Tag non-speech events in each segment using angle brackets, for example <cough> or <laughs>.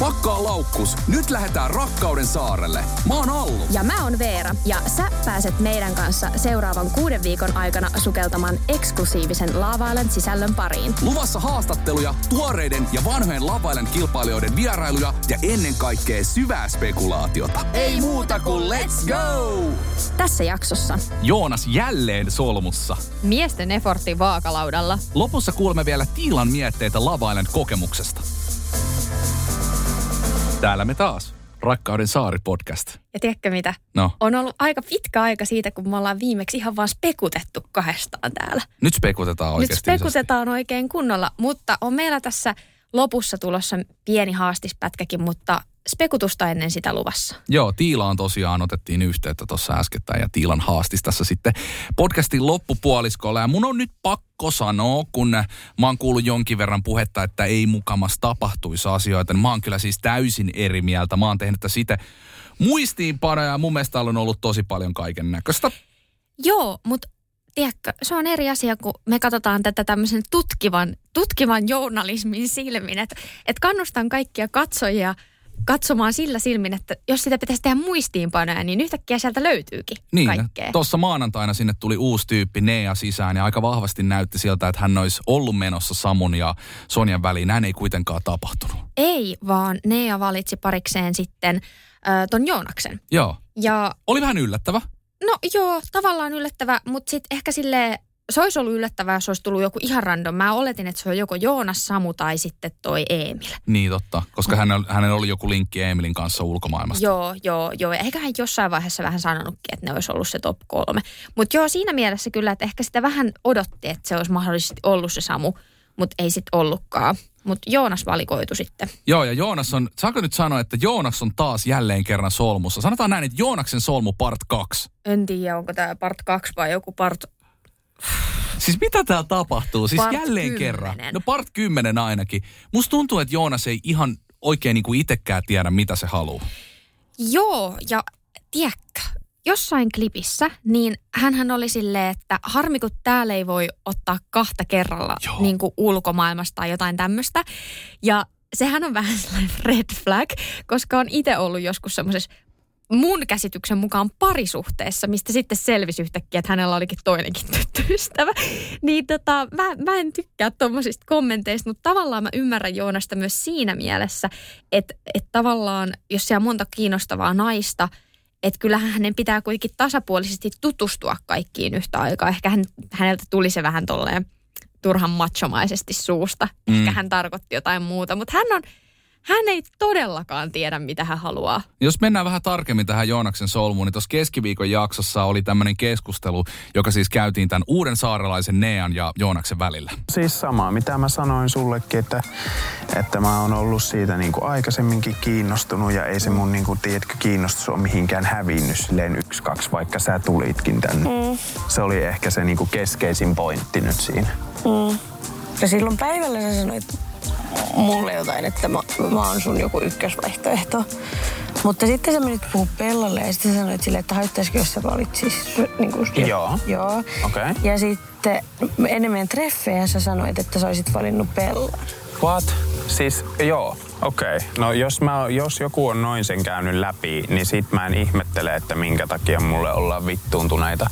Pakkaa laukkus. Nyt lähdetään rakkauden saarelle. Mä oon Allu. Ja mä oon Veera. Ja sä pääset meidän kanssa seuraavan kuuden viikon aikana sukeltamaan eksklusiivisen Laavailen sisällön pariin. Luvassa haastatteluja, tuoreiden ja vanhojen lavailen kilpailijoiden vierailuja ja ennen kaikkea syvää spekulaatiota. Ei muuta kuin let's go! Tässä jaksossa Joonas jälleen solmussa. miesten efortti vaakalaudalla. Lopussa kuulemme vielä Tiilan mietteitä lavailen kokemuksesta. Täällä me taas. Rakkauden saari podcast. Ja tiedätkö mitä? No, On ollut aika pitkä aika siitä, kun me ollaan viimeksi ihan vaan spekutettu kahdestaan täällä. nyt spekutetaan Nyt oikeasti. spekutetaan oikein kunnolla, mutta on meillä tässä lopussa tulossa pieni haastispätkäkin, mutta spekutusta ennen sitä luvassa. Joo, Tiila on tosiaan, otettiin yhteyttä tuossa äskettäin ja Tiilan haastis tässä sitten podcastin loppupuoliskolla. Ja mun on nyt pakko sanoa, kun mä oon kuullut jonkin verran puhetta, että ei mukamas tapahtuisi asioita, niin mä oon kyllä siis täysin eri mieltä. Mä oon tehnyt sitä muistiinpanoja ja mun mielestä on ollut tosi paljon kaiken näköistä. Joo, mutta tiedätkö, se on eri asia, kun me katsotaan tätä tämmöisen tutkivan, tutkivan journalismin silmin. Että et kannustan kaikkia katsojia katsomaan sillä silmin, että jos sitä pitäisi tehdä muistiinpanoja, niin yhtäkkiä sieltä löytyykin Niin, kaikkea. tuossa maanantaina sinne tuli uusi tyyppi Nea sisään ja aika vahvasti näytti siltä, että hän olisi ollut menossa Samun ja Sonjan väliin. Näin ei kuitenkaan tapahtunut. Ei, vaan Nea valitsi parikseen sitten äh, ton Joonaksen. Joo. Ja Oli vähän yllättävä. no joo, tavallaan yllättävä, mutta sitten ehkä sille se olisi ollut yllättävää, jos olisi tullut joku ihan random. Mä oletin, että se on joko Joonas, Samu tai sitten toi Emil. Niin totta, koska hänellä, hänellä oli joku linkki Emilin kanssa ulkomaailmasta. Joo, joo, joo. Eikä hän jossain vaiheessa vähän sanonutkin, että ne olisi ollut se top kolme. Mutta joo, siinä mielessä kyllä, että ehkä sitä vähän odotti, että se olisi mahdollisesti ollut se Samu, mutta ei sitten ollutkaan. Mutta Joonas valikoitu sitten. Joo, ja Joonas on, saanko nyt sanoa, että Joonas on taas jälleen kerran solmussa? Sanotaan näin, että Joonaksen solmu part 2. En tiedä, onko tämä part 2 vai joku part... Siis mitä täällä tapahtuu? Siis Part jälleen 10. kerran. No part 10 ainakin. Musta tuntuu, että Joonas ei ihan oikein niin kuin itsekään tiedä, mitä se haluaa. Joo, ja tiedätkö, jossain klipissä, niin hän oli silleen, että harmi kun täällä ei voi ottaa kahta kerralla Joo. niin kuin ulkomailmasta tai jotain tämmöistä. Ja sehän on vähän sellainen red flag, koska on itse ollut joskus semmoisessa mun käsityksen mukaan parisuhteessa, mistä sitten selvisi yhtäkkiä, että hänellä olikin toinenkin tyttöystävä. <laughs> Niin tota, mä, mä en tykkää tuommoisista kommenteista, mutta tavallaan mä ymmärrän Joonasta myös siinä mielessä, että, että tavallaan, jos siellä on monta kiinnostavaa naista, että kyllähän hänen pitää kuitenkin tasapuolisesti tutustua kaikkiin yhtä aikaa. Ehkä hän, häneltä tuli se vähän tolleen turhan machomaisesti suusta. Ehkä Mm. hän tarkoitti jotain muuta, mutta hän on, hän ei todellakaan tiedä, mitä hän haluaa. Jos mennään vähän tarkemmin tähän Joonaksen solmuun, niin tuossa keskiviikon jaksossa oli tämmöinen keskustelu, joka siis käytiin tämän uuden saarelaisen Nean ja Joonaksen välillä. Siis samaa, mitä mä sanoin sullekin, että, että mä oon ollut siitä niin kuin aikaisemminkin kiinnostunut ja ei se mun niin kuin, tiedätkö, kiinnostus ole mihinkään hävinnyt silleen yksi, kaksi, vaikka sä tulitkin tänne. Mm. Se oli ehkä se niin kuin keskeisin pointti nyt siinä. Ja silloin päivällä sä sanoit mulle jotain, että mä, mä oon sun joku ykkösvaihtoehto. Mutta sitten sä menit puhua Pellalle ja sitten sanoit sille, että haittaisiko, jos sä valitsis niin kuin, Joo. Joo. Okei. Ja sitten ennen meidän treffejä sä sanoit, että sä olisit valinnut Pellan. What? Siis joo, okei. Okay. No jos, mä, jos joku on noin sen käynyt läpi, niin sit mä en ihmettele, että minkä takia mulle ollaan vittuuntuneita.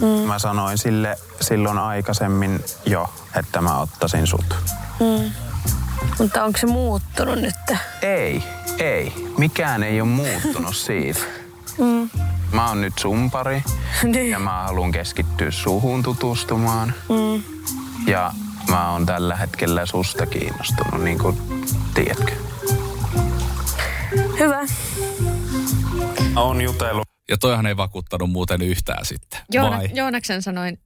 Mm. Mä sanoin sille silloin aikaisemmin jo, että mä ottaisin sut. Mutta onko se muuttunut nyt? Ei, ei. Mikään ei ole muuttunut <laughs> siitä. Mm. Mä oon nyt sun pari Niin. ja mä haluan keskittyä suhun tutustumaan. Mm. Ja mä oon tällä hetkellä susta kiinnostunut, niin kuin tiedätkö. Hyvä. On jutellut. Ja toihan ei vakuuttanut muuten yhtään sitten. Joona, Vai? Joonaksen sanoin,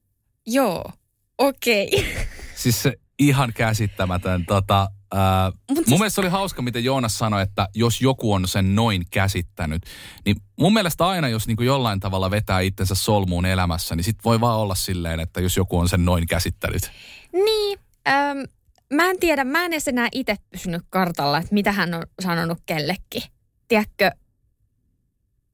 joo, okei. Okay. <laughs> Siis se ihan käsittämätön. Tota, Ää, mun siis- mielestä se oli hauska, miten Joonas sanoi, että jos joku on sen noin käsittänyt, niin mun mielestä aina, jos niin kuin jollain tavalla vetää itsensä solmuun elämässä, niin sit voi vaan olla silleen, että jos joku on sen noin käsittänyt. Niin, äm, mä en tiedä, mä en edes enää itse pysynyt kartalla, että mitä hän on sanonut kellekin. Tiedätkö,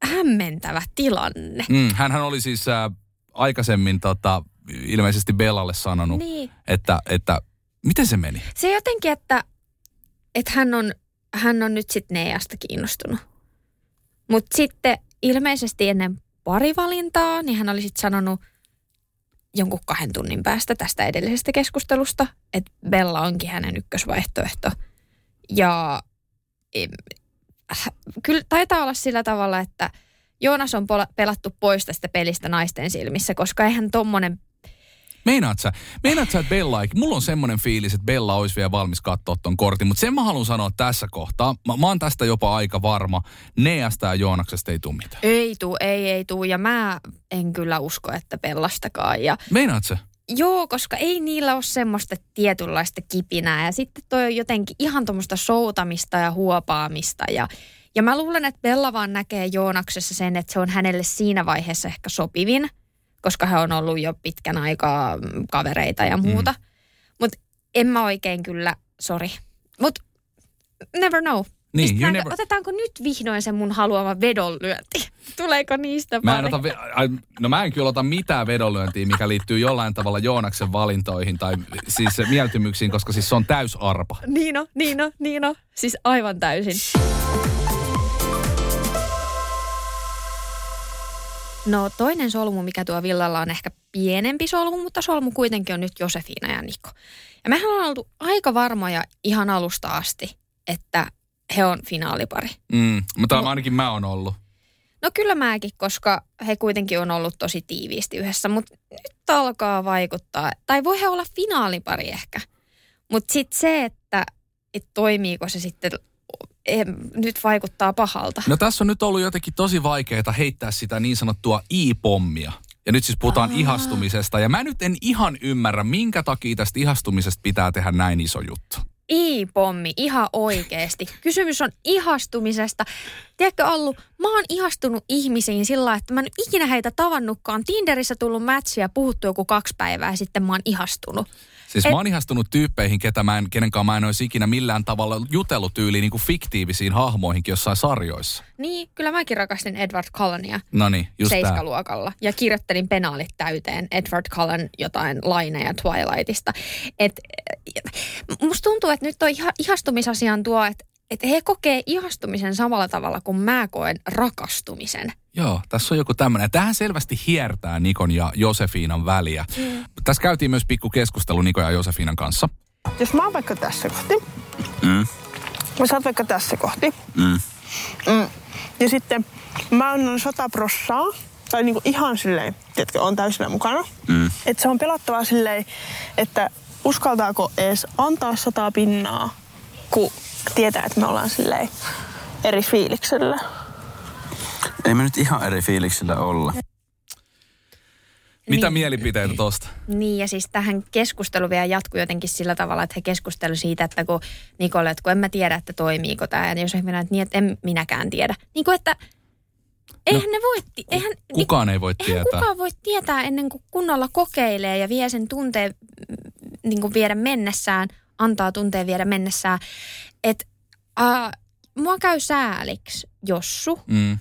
hämmentävä tilanne. Mm, hänhän oli siis ää, aikaisemmin tota, ilmeisesti Bellalle sanonut, Niin. että, että miten se meni? Se jotenkin, että, että hän, on, hän on nyt sitten Neasta kiinnostunut. Mutta sitten ilmeisesti ennen parivalintaa, niin hän oli sitten sanonut jonkun kahden tunnin päästä tästä edellisestä keskustelusta, että Bella onkin hänen ykkösvaihtoehto. Ja kyllä taitaa olla sillä tavalla, että Joonas on pelattu pois tästä pelistä naisten silmissä, koska eihän tommonen Meinaat sä, meinaat sä, että Bella, ei- mulla on semmoinen fiilis, että Bella olisi vielä valmis katsoa ton kortin, mutta sen mä haluan sanoa tässä kohtaa, mä, mä oon tästä jopa aika varma, Neasta ja Joonaksesta ei tule mitään. Ei tuu, ei, ei tuu. Ja mä en kyllä usko, että pellastakaan. Ja Meinaat sä? Joo, koska ei niillä ole semmoista tietynlaista kipinää. Ja sitten toi on jotenkin ihan tuommoista soutamista ja huopaamista. Ja, ja mä luulen, että Bella vaan näkee Joonaksessa sen, että se on hänelle siinä vaiheessa ehkä sopivin. Koska he on ollut jo pitkän aikaa mm, kavereita ja muuta. Mm. Mutta en mä oikein kyllä, sori. Mutta never know. Niin, Pistetäänkö, never- Otetaanko nyt vihdoin se mun haluama vedonlyönti? <laughs> Tuleeko niistä Mä en ota, ve- ai, no mä en kyllä ota mitään vedonlyöntiä, mikä liittyy jollain tavalla Joonaksen valintoihin tai siis mieltymyksiin, koska siis se on täysarpa. Niin on, niin on, niin on. Siis aivan täysin. No toinen solmu, mikä tuo villalla on ehkä pienempi solmu, mutta solmu kuitenkin on nyt Josefina ja Niko. Ja mehän on oltu aika varmoja ihan alusta asti, että he on finaalipari. Mm, mutta ainakin mä oon ollut. No kyllä mäkin, koska he kuitenkin on ollut tosi tiiviisti yhdessä, mutta nyt alkaa vaikuttaa, tai voi he olla finaalipari ehkä. Mutta sitten se, että et toimiiko se sitten, nyt vaikuttaa pahalta. No tässä on nyt ollut jotenkin tosi vaikeaa heittää sitä niin sanottua i-pommia. Ja nyt siis puhutaan Aa. ihastumisesta. Ja mä nyt en ihan ymmärrä, minkä takia tästä ihastumisesta pitää tehdä näin iso juttu. I-pommi, ihan oikeasti. Kysymys on ihastumisesta. Tiedätkö Allu, mä oon ihastunut ihmisiin sillä että mä en ikinä heitä tavannutkaan. Tinderissä tullut matchia, puhuttu joku kaksi päivää sitten mä oon ihastunut. Siis Et- mä oon ihastunut tyyppeihin, ketä mä en, kenenkaan mä en olisi ikinä millään tavalla jutellut tyyliin niin kuin fiktiivisiin hahmoihinkin jossain sarjoissa. Niin, kyllä mäkin rakastin Edward Cullenia. No niin, just tää. seiskaluokalla. Ja kirjoittelin penaalit täyteen Edward Cullen jotain laineja Twilightista. Et, eh, musta tuntuu, että nyt tuo iha, ihastumisasian tuo, että et he kokee ihastumisen samalla tavalla kuin mä koen rakastumisen. Joo, tässä on joku tämmöinen. Tähän selvästi hiertää Nikon ja Josefiinan väliä. Mm. Tässä käytiin myös pikku keskustelu Nikon ja Josefiinan kanssa. Jos mä oon vaikka tässä kohti, mm. ja sä oot vaikka tässä kohti, Mm. mm. ja sitten mä annan sata prossaa, tai niinku ihan silleen, tiedätkö, on täysillä mukana. Mm. Että se on pelottavaa silleen, että uskaltaako edes antaa sata pinnaa, kun tietää, että me ollaan silleen eri fiiliksellä. Ei me nyt ihan eri fiiliksillä olla. Mitä Niin. mielipiteitä tosta? Niin ja siis tähän keskustelu vielä jatkuu jotenkin sillä tavalla, että he keskustelu siitä, että kun Nikolle, että kun en mä tiedä, että toimiiko tämä. Ja jos minä, että niin, että en minäkään tiedä. Niin kuin, että eihän ne voi, eihän, Kukaan ei voi Eihän tietää. kukaan voi tietää ennen kuin kunnolla kokeilee ja vie sen tunteen mm, niin kuin viedä mennessään, antaa tunteen viedä mennessään. Että äh, mua käy sääliksi Jossu, Mm.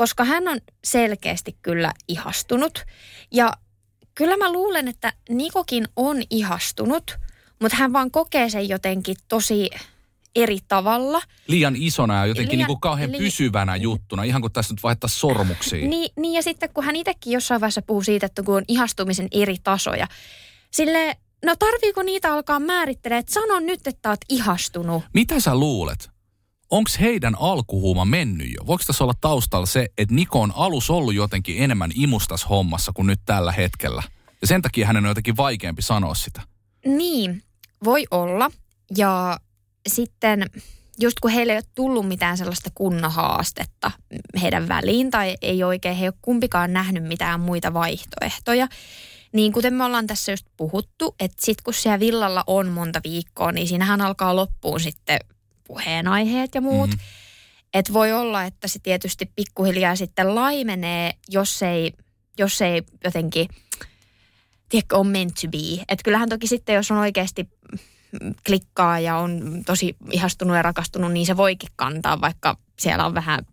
Koska hän on selkeästi kyllä ihastunut. Ja kyllä mä luulen, että Nikokin on ihastunut, mutta hän vaan kokee sen jotenkin tosi eri tavalla. Liian isona ja jotenkin Liian- niin kuin kauhean li- pysyvänä juttuna, ihan kuin tässä nyt vaihtaa sormuksia. Niin, niin ja sitten kun hän itsekin jossain vaiheessa puhuu siitä, että kun on ihastumisen eri tasoja. Sille, no tarviiko niitä alkaa määrittelee, että sano nyt, että oot ihastunut. Mitä sä luulet? Onko heidän alkuhuuma mennyt jo? Voiko tässä olla taustalla se, että Niko on alus ollut jotenkin enemmän imustas hommassa kuin nyt tällä hetkellä? Ja sen takia hänen on jotenkin vaikeampi sanoa sitä. Niin, voi olla. Ja sitten just kun heille ei ole tullut mitään sellaista kunnon haastetta heidän väliin, tai ei oikein, he ei ole kumpikaan nähnyt mitään muita vaihtoehtoja, Niin kuten me ollaan tässä just puhuttu, että sit kun siellä villalla on monta viikkoa, niin siinähän alkaa loppuun sitten puheenaiheet ja muut. Mm-hmm. Et voi olla, että se tietysti pikkuhiljaa sitten laimenee, jos ei, jos ei jotenkin, tiedätkö, on meant to be. Että kyllähän toki sitten, jos on oikeasti klikkaa ja on tosi ihastunut ja rakastunut, niin se voikin kantaa, vaikka siellä on vähän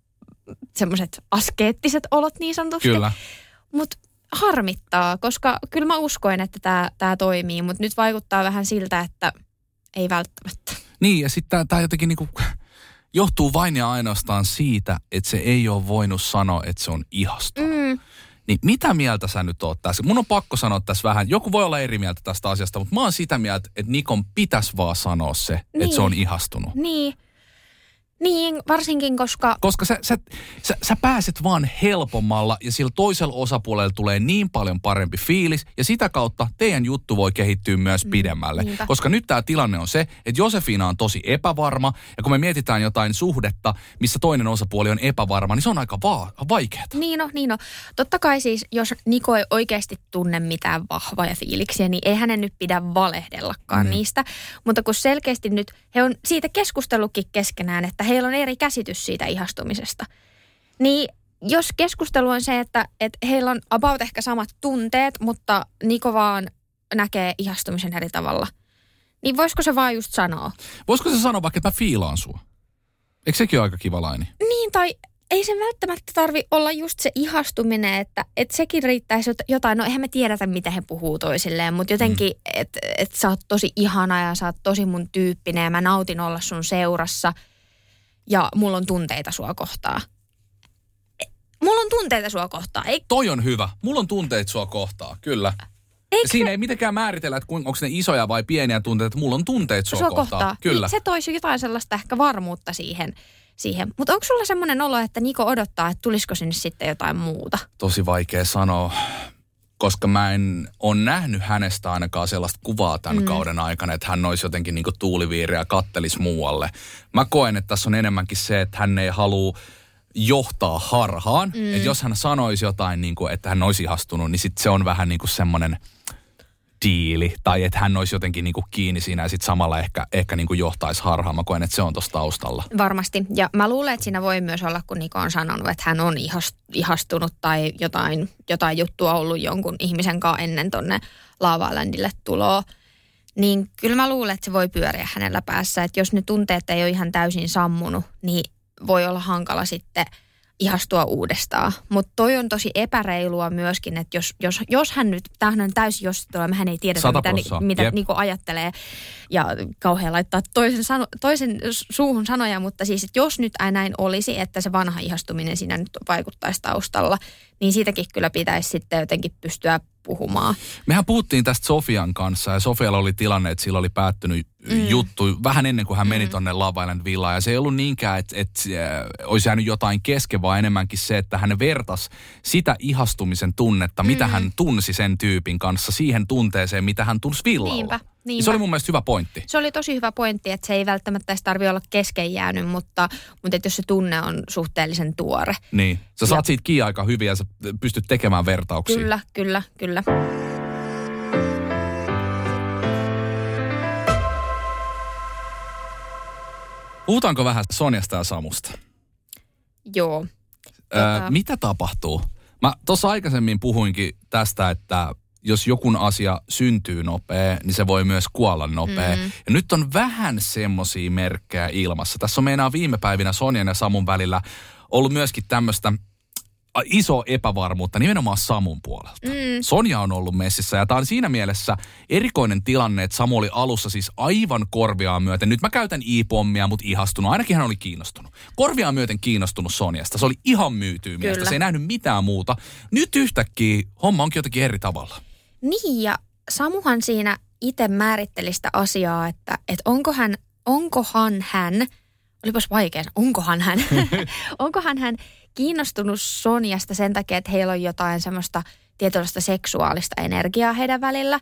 semmoiset askeettiset olot niin sanotusti. Kyllä. Mutta harmittaa, koska kyllä mä uskoin, että tämä toimii, mutta nyt vaikuttaa vähän siltä, että ei välttämättä. Niin, ja sitten tämä jotenkin niinku <laughs> johtuu vain ja ainoastaan siitä, että se ei ole voinut sanoa, että se on ihastunut. Mm. Niin mitä mieltä sä nyt oot tässä? Mun on pakko sanoa tässä vähän, joku voi olla eri mieltä tästä asiasta, mutta mä oon sitä mieltä, että Nikon pitäisi vaan sanoa se, niin. että se on ihastunut. Niin. Niin, varsinkin koska... Koska sä, sä, sä, sä pääset vaan helpommalla ja sillä toisella osapuolella tulee niin paljon parempi fiilis ja sitä kautta teidän juttu voi kehittyä myös pidemmälle. niinpä. Koska nyt tämä tilanne on se, että Josefina on tosi epävarma ja kun me mietitään jotain suhdetta, missä toinen osapuoli on epävarma, niin se on aika va- vaikeaa. Niin no, niin no. Totta kai siis, jos Niko ei oikeasti tunne mitään vahvoja fiiliksiä, niin ei hänen nyt pidä valehdellakaan Mm. mm. niistä. Mutta kun selkeästi nyt, he on siitä keskustellutkin keskenään, että heillä on eri käsitys siitä ihastumisesta. Niin jos keskustelu on se, että, että heillä on about ehkä samat tunteet, mutta Niko vaan näkee ihastumisen eri tavalla, niin voisiko se vaan just sanoa? Voisiko se sanoa vaikka, että mä fiilaan sua? Eikö sekin ole aika kiva laini? Niin, tai ei se välttämättä tarvi olla just se ihastuminen, että, että sekin riittäisi jot- jotain. No eihän me tiedetä, mitä he puhuu toisilleen, mutta jotenkin, mm. että et sä oot tosi ihana ja sä oot tosi mun tyyppinen ja mä nautin olla sun seurassa ja mulla on tunteita sua kohtaa. Mulla on tunteita sua kohtaan. Ei, Toi on hyvä. Mulla on tunteet sua kohtaa, kyllä. eikö Siinä se ei mitenkään määritellä, että onko ne isoja vai pieniä tunteita, että mulla on tunteet sua, sua kohtaan. kohtaa? Kyllä. Niin se toisi jotain sellaista ehkä varmuutta siihen. siihen. Mutta onko sulla semmoinen olo, että Niko odottaa, että tulisiko sinne sitten jotain muuta? Tosi vaikea sanoa, koska mä en ole nähnyt hänestä ainakaan sellaista kuvaa tämän mm. kauden aikana, että hän olisi jotenkin niin tuuliviiri ja kattelis muualle. Mä koen, että tässä on enemmänkin se, että hän ei halua johtaa harhaan. Mm. Että jos hän sanoisi jotain, niin kuin, että hän olisi ihastunut, niin sit se on vähän niin kuin semmoinen diili. Tai että hän olisi jotenkin niin kuin kiinni siinä ja sitten samalla ehkä, ehkä niin kuin johtaisi harhaan. Mä koen, että se on tuossa taustalla. Varmasti. Ja mä luulen, että siinä voi myös olla, kun Niko on sanonut, että hän on ihas- ihastunut tai jotain, jotain juttua ollut jonkun ihmisen kanssa ennen tonne Laavalandille tuloa. Niin kyllä mä luulen, että se voi pyöriä hänellä päässä. Että jos ne tunteet ei ole ihan täysin sammunut, niin voi olla hankala sitten ihastua uudestaan. Mutta toi on tosi epäreilua myöskin, että jos, jos, jos hän nyt, tämähän on täysin jos mehän ei tiedetä, Sata mitä, ni- mitä jep. Niko ajattelee ja kauhean laittaa toisen, sano, toisen suuhun sanoja, mutta siis, että jos nyt näin olisi, että se vanha ihastuminen siinä nyt vaikuttaisi taustalla, niin siitäkin kyllä pitäisi sitten jotenkin pystyä puhumaan. Mehän puhuttiin tästä Sofian kanssa ja Sofialla oli tilanne, että sillä oli päättynyt mm. juttu vähän ennen kuin hän meni mm. tonne Love Island Villaan. Ja se ei ollut niinkään, että, että äh, olisi jäänyt jotain kesken, vaan enemmänkin se, että hän vertasi sitä ihastumisen tunnetta, mm. mitä hän tunsi sen tyypin kanssa, siihen tunteeseen, mitä hän tunsi Villalla. Niinpä, Ja niinpä. Se oli mun mielestä hyvä pointti. Se oli tosi hyvä pointti, että se ei välttämättä edes tarvitse olla kesken jäänyt, mutta, mutta että jos se tunne on suhteellisen tuore. Niin. Sä saat siitä kiinni aika hyvin ja sä pystyt tekemään vertauksia. Kyllä, kyllä, kyllä. Puhutaanko vähän Sonjasta ja Samusta? Joo. Öö, Tota- mitä tapahtuu? Mä tuossa aikaisemmin puhuinkin tästä, että jos jokun asia syntyy nopea, niin se voi myös kuolla nopea. Mm. Ja nyt on vähän semmosia merkkejä ilmassa. Tässä on meinaa viime päivinä Sonjan ja Samun välillä ollut myöskin tämmöistä iso epävarmuutta nimenomaan Samun puolelta. Mm. Sonja on ollut messissä ja tämä on siinä mielessä erikoinen tilanne, että Samu oli alussa siis aivan korviaan myöten. Nyt mä käytän i-pommia, mutta ihastunut. Ainakin hän oli kiinnostunut. Korviaan myöten kiinnostunut Sonjasta. Se oli ihan myytyy miestä. Se ei nähnyt mitään muuta. Nyt yhtäkkiä homma onkin jotenkin eri tavalla. Niin, ja Samuhan siinä itse määritteli sitä asiaa, että, että onkohan, onkohan hän, olipas vaikea, onkohan hän, <laughs> onkohan hän kiinnostunut Sonjasta sen takia, että heillä on jotain semmoista tietynlaista seksuaalista energiaa heidän välillä,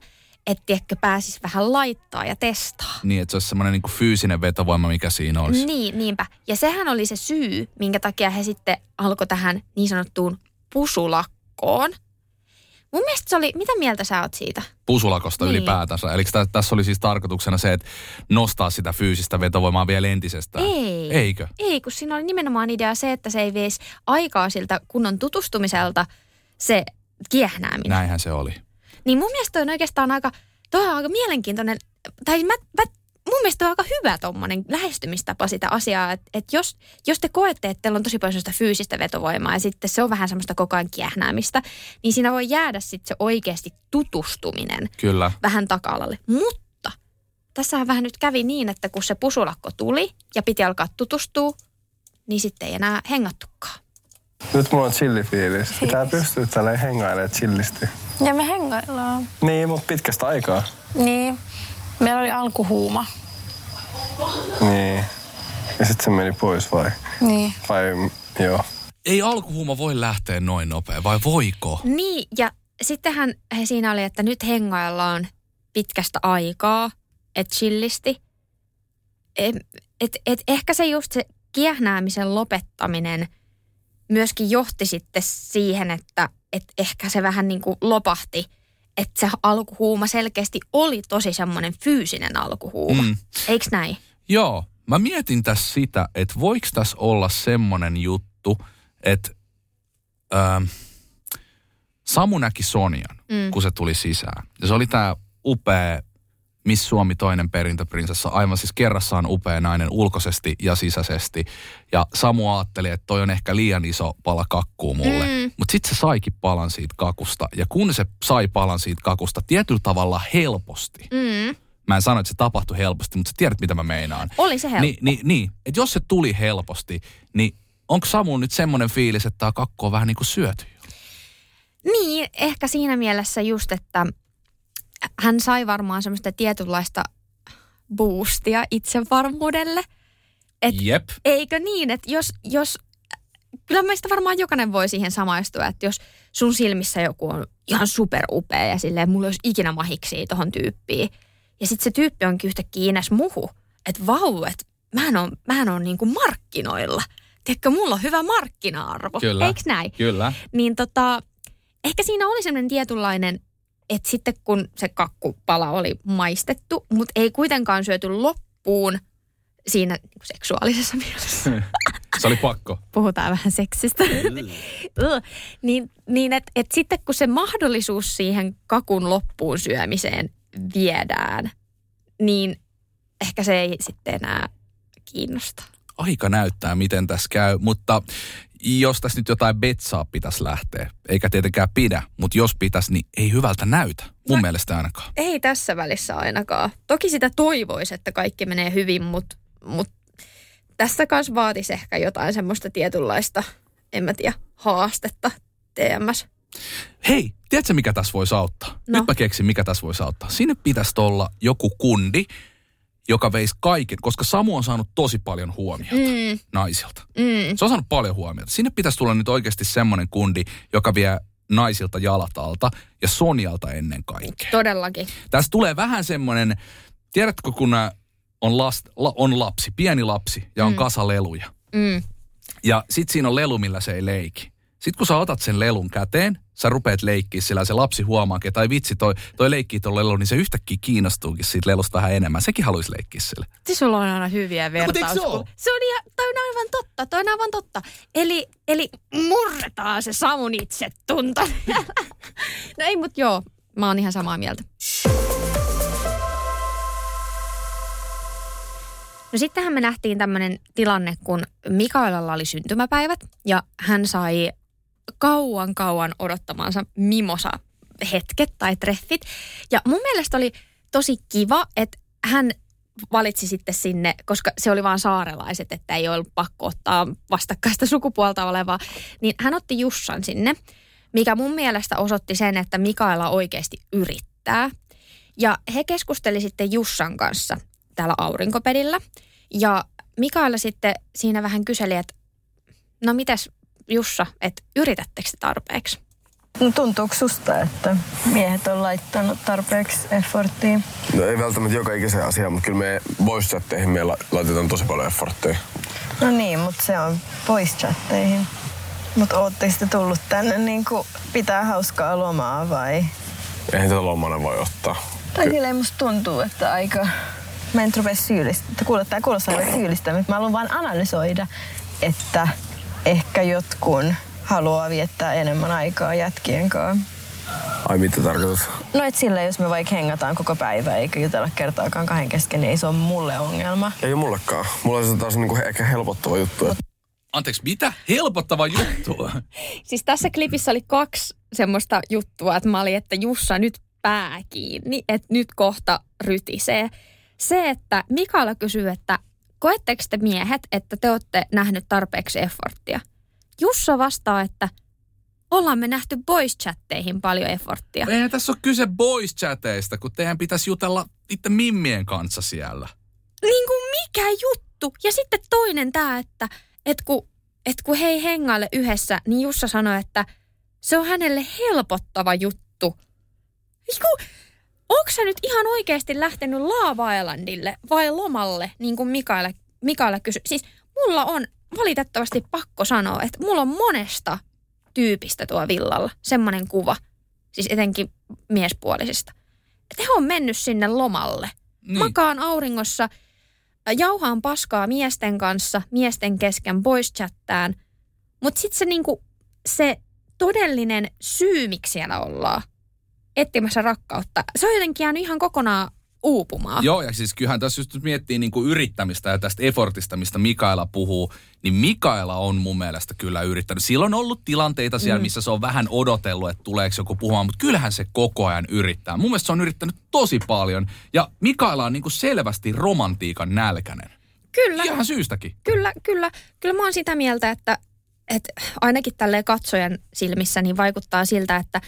että tiedätkö, pääsis vähän laittaa ja testaa. Niin, että se olisi semmoinen niin fyysinen vetovoima, mikä siinä olisi. Niin, niinpä. Ja sehän oli se syy, minkä takia he sitten alkoi tähän niin sanottuun pusulakkoon. Mun mielestä se oli, mitä mieltä sä oot siitä? pusulakosta Niin. ylipäätänsä. Eli tä- tässä oli siis tarkoituksena se, että nostaa sitä fyysistä vetovoimaa vielä entisestään. Ei. Eikö? Ei, kun siinä oli nimenomaan idea se, että se ei veisi aikaa siltä kunnon tutustumiselta se kiehnääminen. Näinhän se oli. Niin mun mielestä toi on oikeastaan aika, toi on aika mielenkiintoinen, tai mä, mä, mun mielestä on aika hyvä tommonen lähestymistapa sitä asiaa, että et jos, jos te koette, että teillä on tosi paljon sellaista fyysistä vetovoimaa ja sitten se on vähän semmoista koko ajan kiehnäämistä, niin siinä voi jäädä sitten se oikeasti tutustuminen Kyllä. vähän taka-alalle. Mutta tässähän vähän nyt kävi niin, että kun se pusulakko tuli ja piti alkaa tutustua, niin sitten ei enää hengattukaan. Nyt mulla on chillifiilis. Pitää pystyä tälleen hengailemaan chillisti. Ja me hengaillaan. Niin, mutta pitkästä aikaa. Niin. Meillä oli alkuhuuma. Niin. Ja sitten se meni pois vai? Niin. Vai joo. Ei alkuhuuma voi lähteä noin nopea, vai voiko? Niin, ja sittenhän he siinä oli, että nyt hengaillaan pitkästä aikaa, että chillisti. Et, et, et ehkä se just se kiehnäämisen lopettaminen myöskin johti sitten siihen, että et ehkä se vähän niin kuin lopahti, että se alkuhuuma selkeästi oli tosi semmoinen fyysinen alkuhuuma. Mm. Eiks näin? Joo, mä mietin tässä sitä, että voiko tässä olla semmonen juttu, että ähm, Samu näki Sonjan, mm. Kun se tuli sisään. Ja se oli tää upea Miss Suomi toinen perintöprinsessa, aivan siis kerrassaan upea nainen ulkoisesti ja sisäisesti. Ja Samu ajatteli, että toi on ehkä liian iso pala kakkuu mulle. Mm. Mutta sitten se saikin palan siitä kakusta. Ja kun se sai palan siitä kakusta tietyllä tavalla helposti, Mm. mä en sano, että se tapahtui helposti, mutta sä tiedät, mitä mä meinaan. Oli se helppo. Niin, niin, niin että jos se tuli helposti, niin onko Samu nyt semmoinen fiilis, että tämä kakku on vähän niin kuin syöty? Niin, ehkä siinä mielessä just, että hän sai varmaan semmoista tietynlaista boostia itsevarmuudelle. Et Jep. eikö niin, että jos, jos, kyllä meistä varmaan jokainen voi siihen samaistua, että jos sun silmissä joku on ihan superupea ja silleen mulla olisi ikinä mahiksi tohon tyyppiin. Ja sitten se tyyppi onkin yhtäkkiä Ines muhu, että vau, että mähän on, mähän on niinku markkinoilla. Tiedätkö, mulla on hyvä markkina-arvo. Kyllä. Eiks näin? Kyllä. Niin tota, ehkä siinä oli semmoinen tietynlainen, että sitten kun se kakkupala oli maistettu, mutta ei kuitenkaan syöty loppuun siinä niin kuin seksuaalisessa mielessä. <laughs> Se oli pakko. Puhutaan vähän seksistä. <laughs> Niin niin että et sitten kun se mahdollisuus siihen kakun loppuun syömiseen viedään, niin ehkä se ei sitten enää kiinnosta. Aika näyttää, miten tässä käy, mutta jos tässä nyt jotain betsaa pitäisi lähteä, eikä tietenkään pidä, mutta jos pitäisi, niin ei hyvältä näytä. Mun mielestä ainakaan. Ei tässä välissä ainakaan. Toki sitä toivoisi, että kaikki menee hyvin, mutta mut tässä kanssa vaatisi ehkä jotain semmoista tietynlaista, en mä tiedä, haastetta TMS. Hei, tiedätkö mikä tässä voisi auttaa? No. No. Nyt mä keksin, mikä tässä voisi auttaa. Sinne pitäisi olla joku kundi, joka veisi kaiken, koska Samu on saanut tosi paljon huomiota Mm, naisilta. mm. Se on saanut paljon huomiota. Sinne pitäisi tulla nyt oikeasti semmoinen kundi, joka vie naisilta jalat alta ja Sonjalta ennen kaikkea. Todellakin. Tässä tulee vähän semmoinen, tiedätkö kun on, last, la, on lapsi, pieni lapsi ja on mm. kasa leluja. Mm. Ja sit siinä on lelu, millä se ei leiki. Sitten kun sä otat sen lelun käteen, sä rupeat leikkiä sillä ja se lapsi huomaakin, että ai vitsi, toi, toi leikkii tuon lelun, niin se yhtäkkiä kiinnostuukin siitä lelusta vähän enemmän. Sekin haluaisi leikkiä sille. Se sulla on aina hyviä mut eikö se vertauksia. oo? se on, ihan, toi on aivan totta, toi on aivan totta. Eli, eli murretaan se Samun itsetunto. <laughs> no ei, mutta joo, mä oon ihan samaa mieltä. No sittenhän me nähtiin tämmöinen tilanne, kun Mikaelalla oli syntymäpäivät ja hän sai kauan kauan odottamansa mimosa hetket tai treffit. Ja mun mielestä oli tosi kiva, että hän valitsi sitten sinne, koska se oli vaan saarelaiset, että ei ollut pakko ottaa vastakkaista sukupuolta olevaa, niin hän otti Jussan sinne, mikä mun mielestä osoitti sen, että Mikaela oikeasti yrittää. Ja he keskusteli sitten Jussan kanssa täällä aurinkopedillä. Ja Mikaela sitten siinä vähän kyseli, että no mitäs Jussa, että yritättekö te tarpeeksi? No tuntuuko susta, että miehet on laittanut tarpeeksi efforttia? No ei välttämättä joka ikisen asia, mutta kyllä me voice chatteihin me la- laitetaan tosi paljon effortteja. No niin, mutta se on pois chatteihin. Mutta ootteko te tullut tänne niin kuin pitää hauskaa lomaa vai? Eihän tätä lomana voi ottaa. Tai silleen musta tuntuu, että aika... Mä en rupea syyllistä. Kuulostaa, kuulostaa aivan syyllistä, mutta mä haluan vaan analysoida, että ehkä jotkun haluaa viettää enemmän aikaa jätkien kanssa. Ai mitä tarkoitat? No et sillä, jos me vaikka hengataan koko päivä eikä jutella kertaakaan kahden kesken, niin ei se ole mulle ongelma. Ei ole mullekaan. Mulla on se taas niinku ehkä helpottava juttu. Että Anteeksi, mitä? Helpottava juttu. <laughs> Siis tässä klipissä oli kaksi semmoista juttua, että mä olin, että Jussa nyt pää kiinni, että nyt kohta rytisee. Se, että Mikaela kysyy, että koetteko te miehet, että te olette nähnyt tarpeeksi efforttia? Jussa vastaa, että ollaan me nähty boys chatteihin paljon efforttia. Eihän tässä ole kyse boys chateista, kun teidän pitäisi jutella itse mimmien kanssa siellä. Niin kuin mikä juttu? Ja sitten toinen tämä, että et kun, et kun he ei hengaile yhdessä, niin Jussa sanoi, että se on hänelle helpottava juttu. Eiku, onko sä nyt ihan oikeasti lähtenyt Laava Islandille vai lomalle, niin kuin Mikaela, Mikaela kysyi? Siis mulla on valitettavasti pakko sanoa, että mulla on monesta tyypistä tuo villalla semmoinen kuva, siis etenkin miespuolisista. Että he on mennyt sinne lomalle. Niin. Makaan auringossa, jauhaan paskaa miesten kanssa, miesten kesken boys chattään. Mutta sitten se, niinku, se todellinen syy, miksi siellä ollaan etsimässä rakkautta, se on jotenkin jäänyt ihan kokonaan uupumaan. Joo, ja siis kyllähän tässä just miettii niin kuin yrittämistä ja tästä effortista, mistä Mikaela puhuu, niin Mikaela on mun mielestä kyllä yrittänyt. Silloin on ollut tilanteita siellä, Mm. missä se on vähän odotellut, että tuleeko joku puhumaan, mutta kyllähän se koko ajan yrittää. Mun mielestä se on yrittänyt tosi paljon, ja Mikaela on niin kuin selvästi romantiikan nälkäinen. Kyllä. Ihan syystäkin. Kyllä, kyllä. Kyllä mä oon sitä mieltä, että, että ainakin tälleen katsojan silmissä niin vaikuttaa siltä, että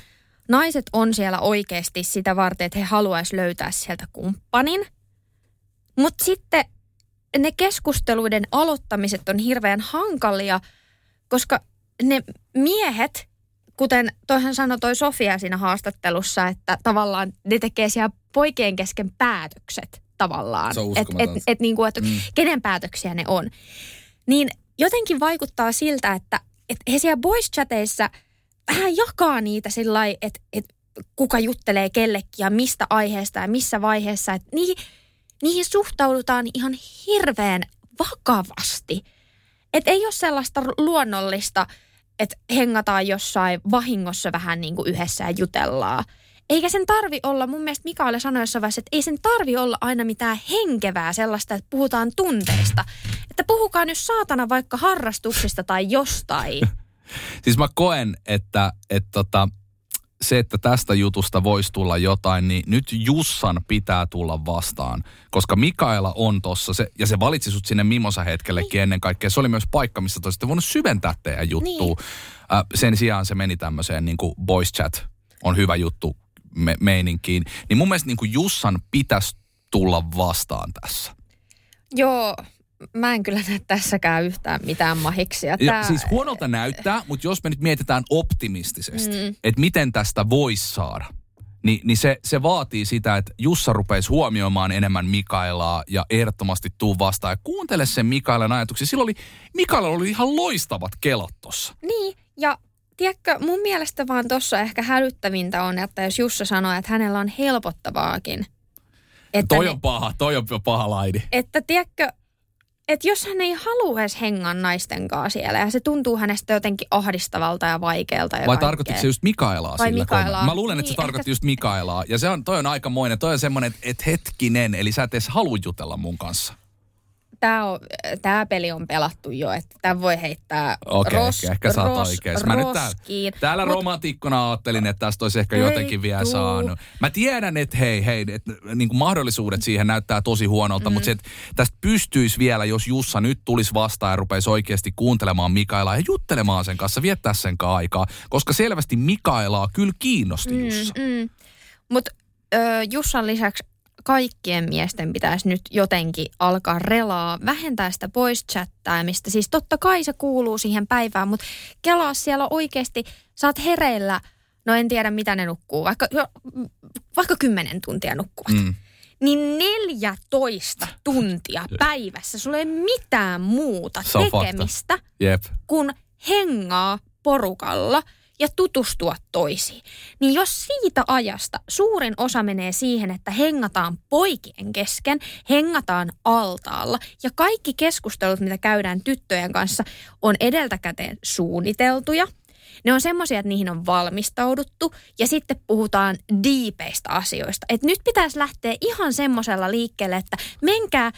naiset on siellä oikeasti sitä varten, että he haluaisi löytää sieltä kumppanin. Mutta sitten ne keskusteluiden aloittamiset on hirveän hankalia, koska ne miehet, kuten toihan sanoi toi Sofia siinä haastattelussa, että tavallaan ne tekee siellä poikien kesken päätökset tavallaan. On et, et, et, niinku, että mm. kenen päätöksiä ne on. Niin jotenkin vaikuttaa siltä, että, että he siellä boys chateissa vähän jakaa niitä sillä että, että kuka juttelee kellekin ja mistä aiheesta ja missä vaiheessa. Että niihin, niihin suhtaudutaan ihan hirveän vakavasti. Että ei ole sellaista luonnollista, että hengataan jossain vahingossa vähän niin kuin yhdessä ja jutellaan. Eikä sen tarvi olla, mun mielestä Mikael sanoi jossain vaiheessa, että ei sen tarvi olla aina mitään henkevää sellaista, että puhutaan tunteista. Että puhukaa nyt saatana vaikka harrastuksista tai jostain. <laughs> Siis mä koen, että, että tota, se, että tästä jutusta voisi tulla jotain, niin nyt Jussan pitää tulla vastaan. Koska Mikaela on tossa, se, ja se valitsi sut sinne Mimosa hetkellekin ennen kaikkea. Se oli myös paikka, missä te voinut syventää teidän juttua. Niin. Äh, sen sijaan se meni tämmöiseen niin kuin voice chat on hyvä juttu me, meininkiin. Niin mun mielestä niin kuin Jussan pitäisi tulla vastaan tässä. Joo, mä en kyllä näe tässäkään yhtään mitään mahiksia. Ja siis huonolta näyttää, mutta jos me nyt mietitään optimistisesti, Mm. että miten tästä voisi saada, niin, niin se, se vaatii sitä, että Jussa rupeisi huomioimaan enemmän Mikaelaa ja ehdottomasti tuu vastaan ja kuuntele sen Mikaelan ajatuksia. Silloin oli, Mikaela oli ihan loistavat kelat tossa. Niin, ja tiedätkö, mun mielestä vaan tuossa ehkä hälyttävintä on, että jos Jussa sanoo, että hänellä on helpottavaakin. Että, Toi ne, on paha, toi on paha laidi. että tiedätkö, että jos hän ei halua edes hengaa naisten kanssa siellä ja se tuntuu hänestä jotenkin ahdistavalta ja vaikealta ja Vai kaikkea. tarkoittiko se just Mikaelaa Vai sillä Mikaelaa. Mä luulen, että se Niin, tarkoitti ehkä- just Mikaelaa. Ja se on, toi on aikamoinen. Toi on semmoinen, että et hetkinen, eli sä et edes halua jutella mun kanssa. Tämä, on, tämä peli on pelattu jo, että tämä voi heittää Okei, ros, okay, ehkä oot ros, oikees. Mä nyt täällä, täällä Mut- romantiikkona ajattelin, että tästä olisi ehkä jotenkin vielä tuu. saanut. Mä tiedän, että hei, hei, että niin kuin mahdollisuudet siihen näyttää tosi huonolta, mm. mutta se, että tästä pystyisi vielä, jos Jussa nyt tulisi vastaan ja rupeisi oikeasti kuuntelemaan Mikaelaa ja juttelemaan sen kanssa, viettää sen kanssa aikaa, koska selvästi Mikaelaa kyllä kiinnosti Jussa. Mm. Mutta Jussan lisäksi kaikkien miesten pitäisi nyt jotenkin alkaa relaa, vähentää sitä voice chattaamista. Siis totta kai se kuuluu siihen päivään, mutta kelaa siellä oikeasti, oot hereillä, no en tiedä mitä ne nukkuu, vaikka, jo, vaikka kymmenen tuntia nukkuvat. Mm. Niin 14 tuntia päivässä, sulla ei mitään muuta tekemistä Jep. kun hengaa porukalla ja tutustua toisiin. Niin jos siitä ajasta suurin osa menee siihen, että hengataan poikien kesken, hengataan altaalla ja kaikki keskustelut, mitä käydään tyttöjen kanssa, on edeltäkäteen suunniteltuja. Ne on semmoisia, että niihin on valmistauduttu ja sitten puhutaan diipeistä asioista. Et nyt pitäisi lähteä ihan semmoisella liikkeelle, että menkää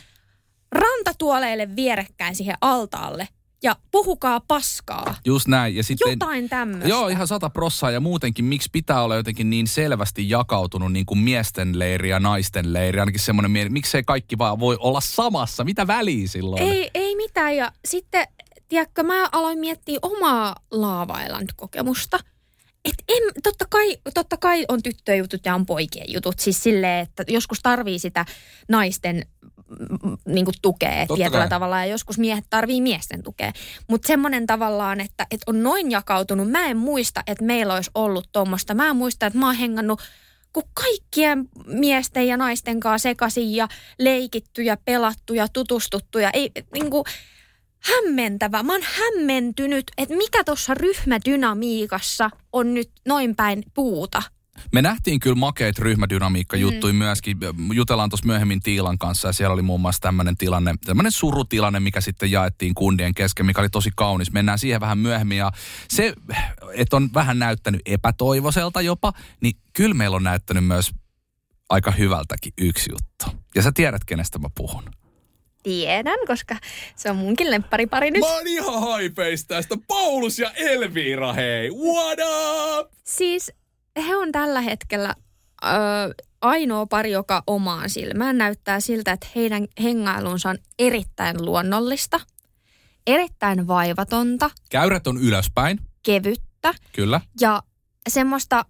rantatuoleille vierekkäin siihen altaalle ja puhukaa paskaa. Just näin. Ja sitten, Jotain tämmöistä. Joo, ihan sata prossaa ja muutenkin, miksi pitää olla jotenkin niin selvästi jakautunut niin kuin miesten leiri ja naisten leiri. Ainakin semmoinen mieli, miksei kaikki vaan voi olla samassa. Mitä väliä silloin? Ei, ei mitään. Ja sitten, tiedätkö, mä aloin miettiä omaa Lava Island-kokemusta. Et en, totta, kai, totta kai on tyttöjen jutut ja on poikien jutut. Siis silleen, että joskus tarvii sitä naisten niin kuin tukea Totta tietyllä kai. tavalla ja joskus miehet tarvii miesten tukea. Mutta semmoinen tavallaan, että, että on noin jakautunut. Mä en muista, että meillä olisi ollut tuommoista. Mä en muista, että mä oon hengannut kun kaikkien miesten ja naisten kanssa sekaisin ja leikitty ja pelattu ja tutustuttu ja ei, niin kuin, hämmentävä. Mä oon hämmentynyt, että mikä tuossa ryhmädynamiikassa on nyt noin päin puuta. Me nähtiin kyllä makeet ryhmädynamiikka-juttuja mm. myöskin. Jutellaan tuossa myöhemmin Tiilan kanssa ja siellä oli muun muassa tämmöinen tilanne, tämmöinen surutilanne, mikä sitten jaettiin kundien kesken, mikä oli tosi kaunis. Mennään siihen vähän myöhemmin ja se, että on vähän näyttänyt epätoivoiselta jopa, niin kyllä meillä on näyttänyt myös aika hyvältäkin yksi juttu. Ja sä tiedät, kenestä mä puhun. Tiedän, koska se on munkin lempparipari nyt. Mä oon ihan haipeista tästä. Paulus ja Elviira, hei! What up? Siis he on tällä hetkellä ö, ainoa pari, joka omaan silmään näyttää siltä, että heidän hengailunsa on erittäin luonnollista, erittäin vaivatonta, Käyrät on ylöspäin, kevyttä kyllä. ja semmoista,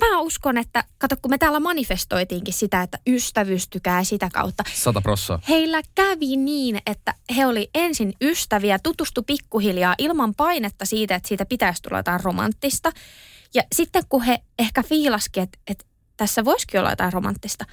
mä uskon, että kato kun me täällä manifestoitiinkin sitä, että ystävystykää sitä kautta. Sata prossaa. Heillä kävi niin, että he oli ensin ystäviä, tutustu pikkuhiljaa ilman painetta siitä, että siitä pitäisi tulla jotain romanttista. Ja sitten kun he ehkä fiilaski, että, että tässä voisikin olla jotain romanttista,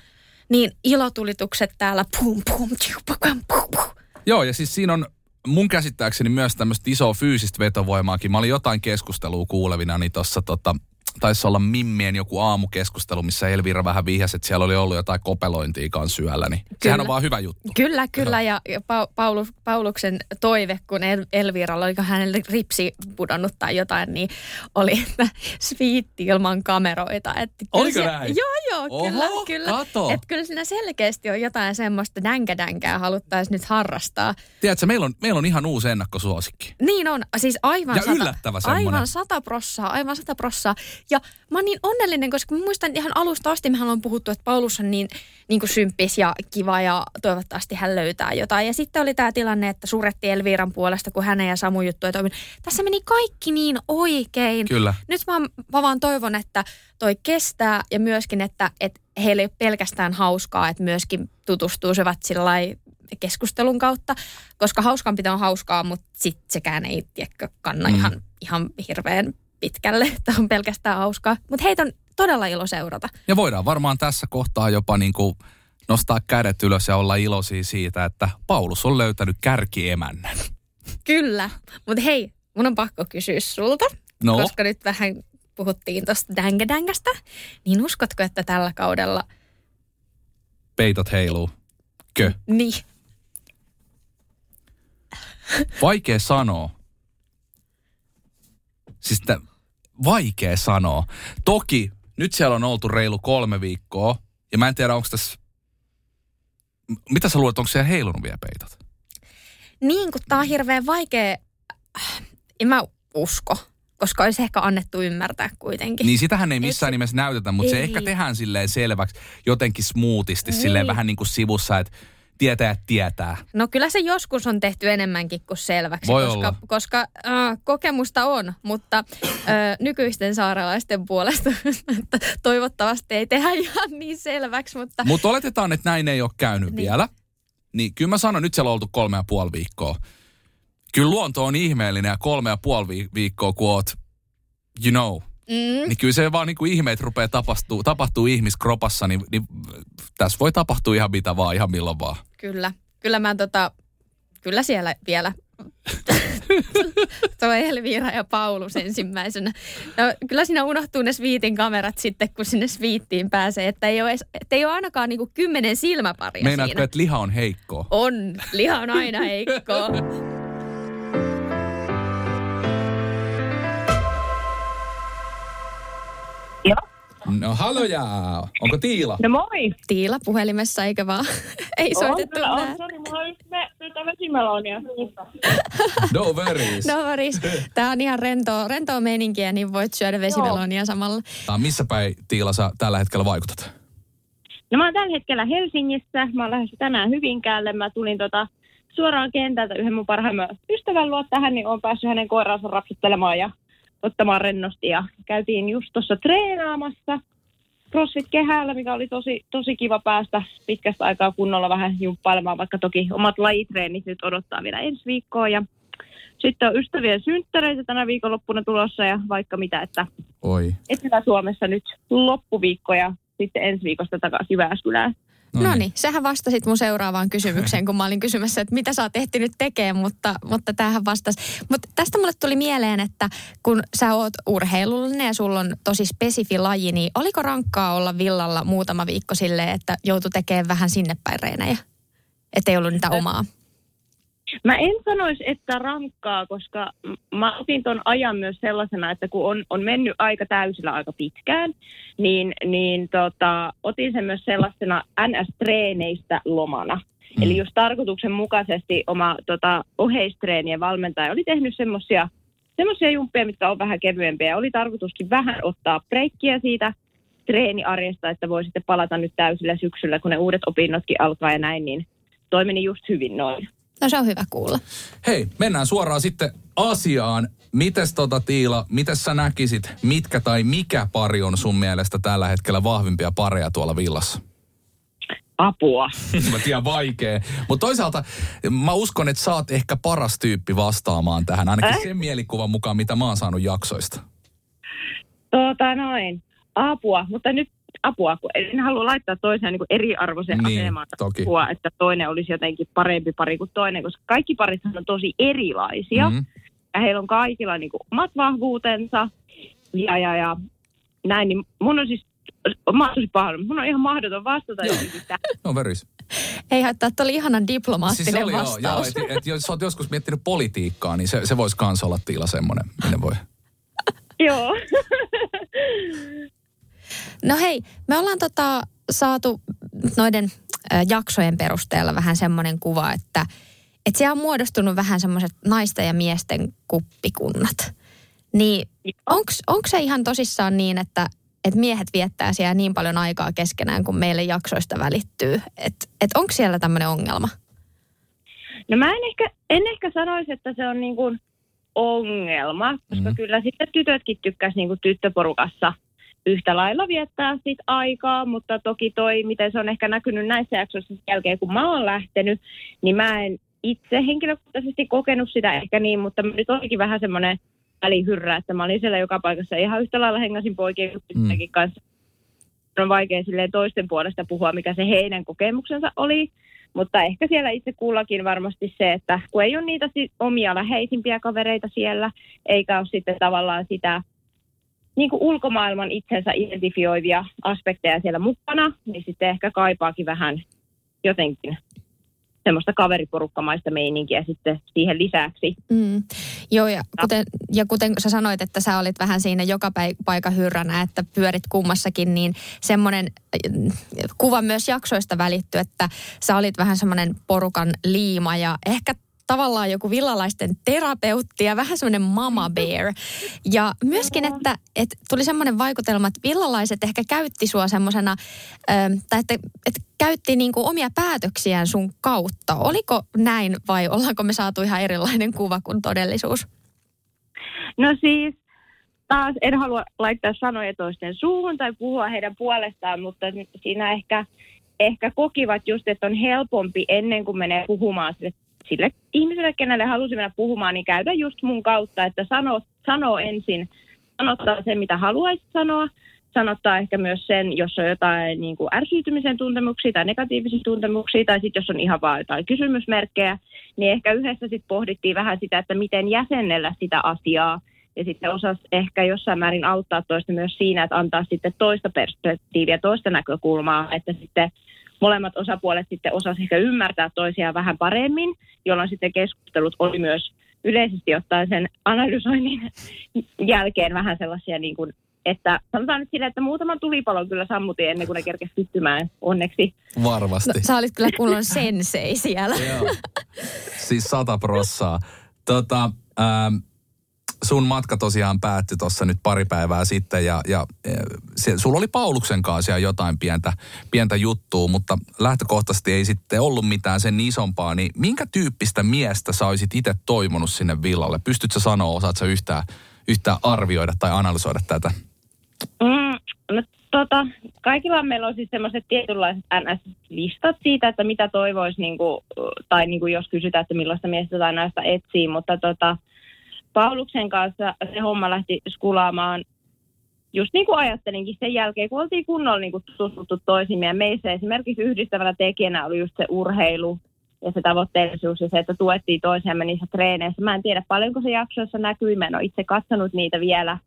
niin ilotulitukset täällä pum pum tiu, pum, pum, pum. Joo, ja siis siinä on mun käsittääkseni myös tämmöistä isoa fyysistä vetovoimaakin. Mä olin jotain keskustelua kuulevina, niin tuossa tota, taisi olla Mimmien joku aamukeskustelu, missä Elvira vähän vihjasi, että siellä oli ollut jotain kopelointia kanssa syöllä, niin sehän on vaan hyvä juttu. Kyllä, kyllä. Ja, ja pa- Paulu, Pauluksen toive, kun El- Elviralla, oliko hänelle ripsi pudonnut tai jotain, niin oli, että sviitti ilman kameroita. Että kyllä Oliko se- näin? Joo, joo, Oho, kyllä. kyllä. kato. Että kyllä siinä selkeästi on jotain semmoista dänkäädänkää haluttaisiin nyt harrastaa. Tiedätkö, meillä on, meillä on ihan uusi ennakkosuosikki. Niin on, siis aivan Ja sata, yllättävä semmoinen. Aivan sata prossaa, aivan sata prossaa. Ja mä oon niin onnellinen, koska mä muistan ihan alusta asti, mehän on puhuttu, että Paulus on niin, niin kuin symppis ja kiva ja toivottavasti hän löytää jotain. Ja sitten oli tämä tilanne, että surrettiin Elviiran puolesta, kun hänen ja Samu juttu ei toiminut. Tässä meni kaikki niin oikein. Kyllä. Nyt mä, mä vaan toivon, että toi kestää ja myöskin, että, että heillä ei ole pelkästään hauskaa, että myöskin tutustuisivat sillä keskustelun kautta, koska hauskanpito on hauskaa, mutta sit sekään ei tiedäkö, kanna mm. ihan, ihan hirveän pitkälle, <laughs> että on pelkästään hauskaa. Mutta heitä on todella ilo seurata. Ja voidaan varmaan tässä kohtaa jopa niin kuin nostaa kädet ylös ja olla iloisia siitä, että Paulus on löytänyt kärkiemännän. Kyllä. Mutta hei, mun on pakko kysyä sulta, No? koska nyt vähän puhuttiin tuosta dängedängästä. Niin uskotko, että tällä kaudella, Peitot heiluu. Kö? niin, Vaikea sanoa. Siis tä, vaikea sanoa. Toki nyt siellä on oltu reilu kolme viikkoa ja mä en tiedä onko tässä... Mitä sä luulet, onko siellä heilunut vielä peitot? niin kun tää on hirveän vaikea, en mä usko, koska olisi ehkä annettu ymmärtää kuitenkin. Niin sitähän ei missään se- nimessä näytetä, mutta se Ei. ehkä tehdään silleen selväksi jotenkin smoothisti, Niin. silleen vähän niin kuin sivussa, että tietää, tietää. No kyllä se joskus on tehty enemmänkin kuin selväksi, Voi koska, olla. koska äh, kokemusta on, mutta äh, nykyisten saarelaisten puolesta <laughs> että toivottavasti ei tehdä ihan niin selväksi, mutta Mutta oletetaan, että näin ei ole käynyt Niin. vielä. Niin kyllä mä sanon, nyt siellä on oltu kolme ja puoli viikkoa. Kyllä luonto on ihmeellinen ja kolme ja puoli vi- viikkoa, kun oot, you know. Mm, Niin kyllä se vaan niin kuin ihmeet rupeaa tapahtuu, tapahtuu ihmiskropassa, niin, niin tässä voi tapahtua ihan mitä vaan, ihan milloin vaan. kyllä, kyllä mä tota, kyllä siellä vielä <laughs> Tuo Elviira ja Paulus ensimmäisenä. No, kyllä siinä unohtuu ne Sviitin kamerat sitten, kun sinne Sviittiin pääsee. Että ei ole, edes, että ei ole ainakaan niinku kymmenen silmäparia Meinaatko, siinä. että liha on heikkoa? On. Liha on aina heikko. <laughs> No haloja! Onko Tiila? No moi! Tiila puhelimessa, eikä vaan? <laughs> Ei soitettu on, nää. on, sori, mulla on on vesimelonia. No worries. No varis. Tää on ihan rentoa, rentoa meininkiä, niin voit syödä vesimelonia samalla. Tää on missä päin Tiila sä tällä hetkellä vaikutat? No mä oon tällä hetkellä Helsingissä. Mä oon lähdössä tänään Hyvinkäälle. Mä tulin tota suoraan kentältä yhden mun parhaimman ystävän luo tähän, niin oon päässyt hänen koiraansa rapsuttelemaan ja ottamaan rennosti. Ja käytiin just tuossa treenaamassa CrossFit kehällä, mikä oli tosi, tosi kiva päästä pitkästä aikaa kunnolla vähän jumppailemaan, vaikka toki omat lajitreenit nyt odottaa vielä ensi viikkoa. Ja sitten on ystävien synttäreitä tänä viikonloppuna tulossa ja vaikka mitä, että Oi. Etelä-Suomessa nyt loppuviikko ja sitten ensi viikosta takaisin Jyväskylään. No niin, sähän vastasit mun seuraavaan kysymykseen, kun mä olin kysymässä, että mitä sä oot ehtinyt tekemään, mutta, mutta tämähän vastasi. Mutta tästä mulle tuli mieleen, että kun sä oot urheilullinen ja sulla on tosi spesifi laji, niin oliko rankkaa olla villalla muutama viikko silleen, että joutui tekemään vähän sinne päin reenejä? Että ei ollut niitä omaa. Mä en sanoisi, että rankkaa, koska mä otin ton ajan myös sellaisena, että kun on, on mennyt aika täysillä aika pitkään, niin, niin tota, otin sen myös sellaisena NS-treeneistä lomana. Mm. Eli just tarkoituksenmukaisesti oma tota, oheistreenien valmentaja oli tehnyt semmoisia semmoisia jumppeja, mitkä on vähän kevyempiä. Oli tarkoituskin vähän ottaa breikkiä siitä treeniarjesta, että voi sitten palata nyt täysillä syksyllä, kun ne uudet opinnotkin alkaa ja näin, niin toi meni just hyvin noin. No se on hyvä kuulla. Hei, mennään suoraan sitten asiaan. Mites tota Tiila, mites sä näkisit, mitkä tai mikä pari on sun mielestä tällä hetkellä vahvimpia pareja tuolla villassa? Apua. <laughs> Mä tiedän, vaikea. Mutta toisaalta mä uskon, että sä oot ehkä paras tyyppi vastaamaan tähän, ainakin Äh? sen mielikuvan mukaan, mitä mä oon saanut jaksoista. Tota noin, apua, mutta nyt apua, kun en halua laittaa toiseen niin eriarvoisen Niin, asemaan toki. apua, että toinen olisi jotenkin parempi pari kuin toinen, koska kaikki parithan on tosi erilaisia. Mm. Ja heillä on kaikilla niin kuin omat vahvuutensa ja, ja, ja näin, niin mun on siis, mä oon tosi pahoillani, mun on ihan mahdoton vastata jotenkin. No veris. Ei haittaa, että oli ihanan diplomaattinen Siis se oli joo, vastaus. joo et, et, jos sä oot joskus miettinyt politiikkaa, niin se, se voisi kans olla Tiila semmoinen, minne voi. Joo. <laughs> No hei, me ollaan tota saatu noiden jaksojen perusteella vähän semmoinen kuva, että et siellä on muodostunut vähän semmoiset naisten ja miesten kuppikunnat. Niin onko se ihan tosissaan niin, että et miehet viettää siellä niin paljon aikaa keskenään, kun meille jaksoista välittyy? Että et onko siellä tämmöinen ongelma? No mä en ehkä, en ehkä sanoisi, että se on niin kuin ongelma, koska mm. kyllä sitten tytötkin tykkäs niin kuin tyttöporukassa yhtä lailla viettää sit aikaa, mutta toki toi, miten se on ehkä näkynyt näissä jaksoissa sen jälkeen, kun mä oon lähtenyt, niin mä en itse henkilökohtaisesti kokenut sitä ehkä niin, mutta nyt olikin vähän semmoinen välihyrrä, että mä olin siellä joka paikassa ihan yhtä lailla hengasin poikien tyttöjenkin kanssa. On vaikea silleen toisten puolesta puhua, mikä se heidän kokemuksensa oli, mutta ehkä siellä itse kullakin varmasti se, että kun ei ole niitä omia läheisimpiä kavereita siellä, eikä ole sitten tavallaan sitä niin kuin ulkomaailman itsensä identifioivia aspekteja siellä mukana, niin sitten ehkä kaipaakin vähän jotenkin semmoista kaveriporukkamaista meininkiä sitten siihen lisäksi. Mm. Joo, ja kuten, ja kuten sä sanoit, että sä olit vähän siinä joka paikan hyrränä, että pyörit kummassakin, niin semmoinen äh, kuva myös jaksoista välittyy, että sä olit vähän semmoinen porukan liima ja ehkä tavallaan joku villalaisten terapeutti ja vähän semmoinen mama bear. Ja myöskin, että, että tuli semmoinen vaikutelma, että villalaiset ehkä käytti sua semmoisena, ähm, tai että, että käytti niin kuin omia päätöksiään sun kautta. Oliko näin vai ollaanko me saatu ihan erilainen kuva kuin todellisuus? No siis taas en halua laittaa sanoja toisten suuhun tai puhua heidän puolestaan, mutta siinä ehkä, ehkä kokivat just, että on helpompi ennen kuin menee puhumaan sille, sille ihmiselle, kenelle halusi mennä puhumaan, niin käydä just mun kautta, että sano, sano ensin, sanottaa sen, mitä haluaisit sanoa, sanottaa ehkä myös sen, jos on jotain niin kuin ärsytymisen tuntemuksia tai negatiivisia tuntemuksia, tai sitten jos on ihan vaan jotain kysymysmerkkejä, niin ehkä yhdessä sitten pohdittiin vähän sitä, että miten jäsennellä sitä asiaa, ja sitten osas ehkä jossain määrin auttaa toista myös siinä, että antaa sitten toista perspektiiviä, toista näkökulmaa, että sitten molemmat osapuolet sitten osas ehkä ymmärtää toisiaan vähän paremmin, jolloin sitten keskustelut oli myös yleisesti ottaen sen analysoinnin <laughs> jälkeen vähän sellaisia niin kuin, että sanotaan nyt sille, että muutaman tulipalon kyllä sammutin ennen kuin ne kerkesi syttymään onneksi. Varmasti. No, sä olit kyllä kunnon sensei siellä. Joo. Siis sata prossaa. Tota, ähm, sun matka tosiaan päättyi tuossa nyt pari päivää sitten ja, ja äh, se, sulla oli Pauluksen kanssa siellä jotain pientä, pientä juttua, mutta lähtökohtaisesti ei sitten ollut mitään sen isompaa. Niin minkä tyyppistä miestä sä olisit itse toivonut sinne villalle? Pystytkö sanoa, osaat sä yhtään, yhtään arvioida tai analysoida tätä? Mm, no, tota, kaikilla meillä on siis semmoiset tietynlaiset NS-listat siitä, että mitä toivoisi, niin kuin, tai niin kuin jos kysytään, että millaista miestä tai naista etsii, mutta tota, Pauluksen kanssa se homma lähti skulaamaan just niin kuin ajattelinkin sen jälkeen, kun oltiin kunnolla niin kuin tutustuttu toisimme. Ja meissä esimerkiksi yhdistävänä tekijänä oli just se urheilu ja se tavoitteellisuus ja se, että tuettiin toisiamme niissä treeneissä. Mä en tiedä paljonko se jaksoissa näkyy, mä en ole itse katsonut niitä vielä.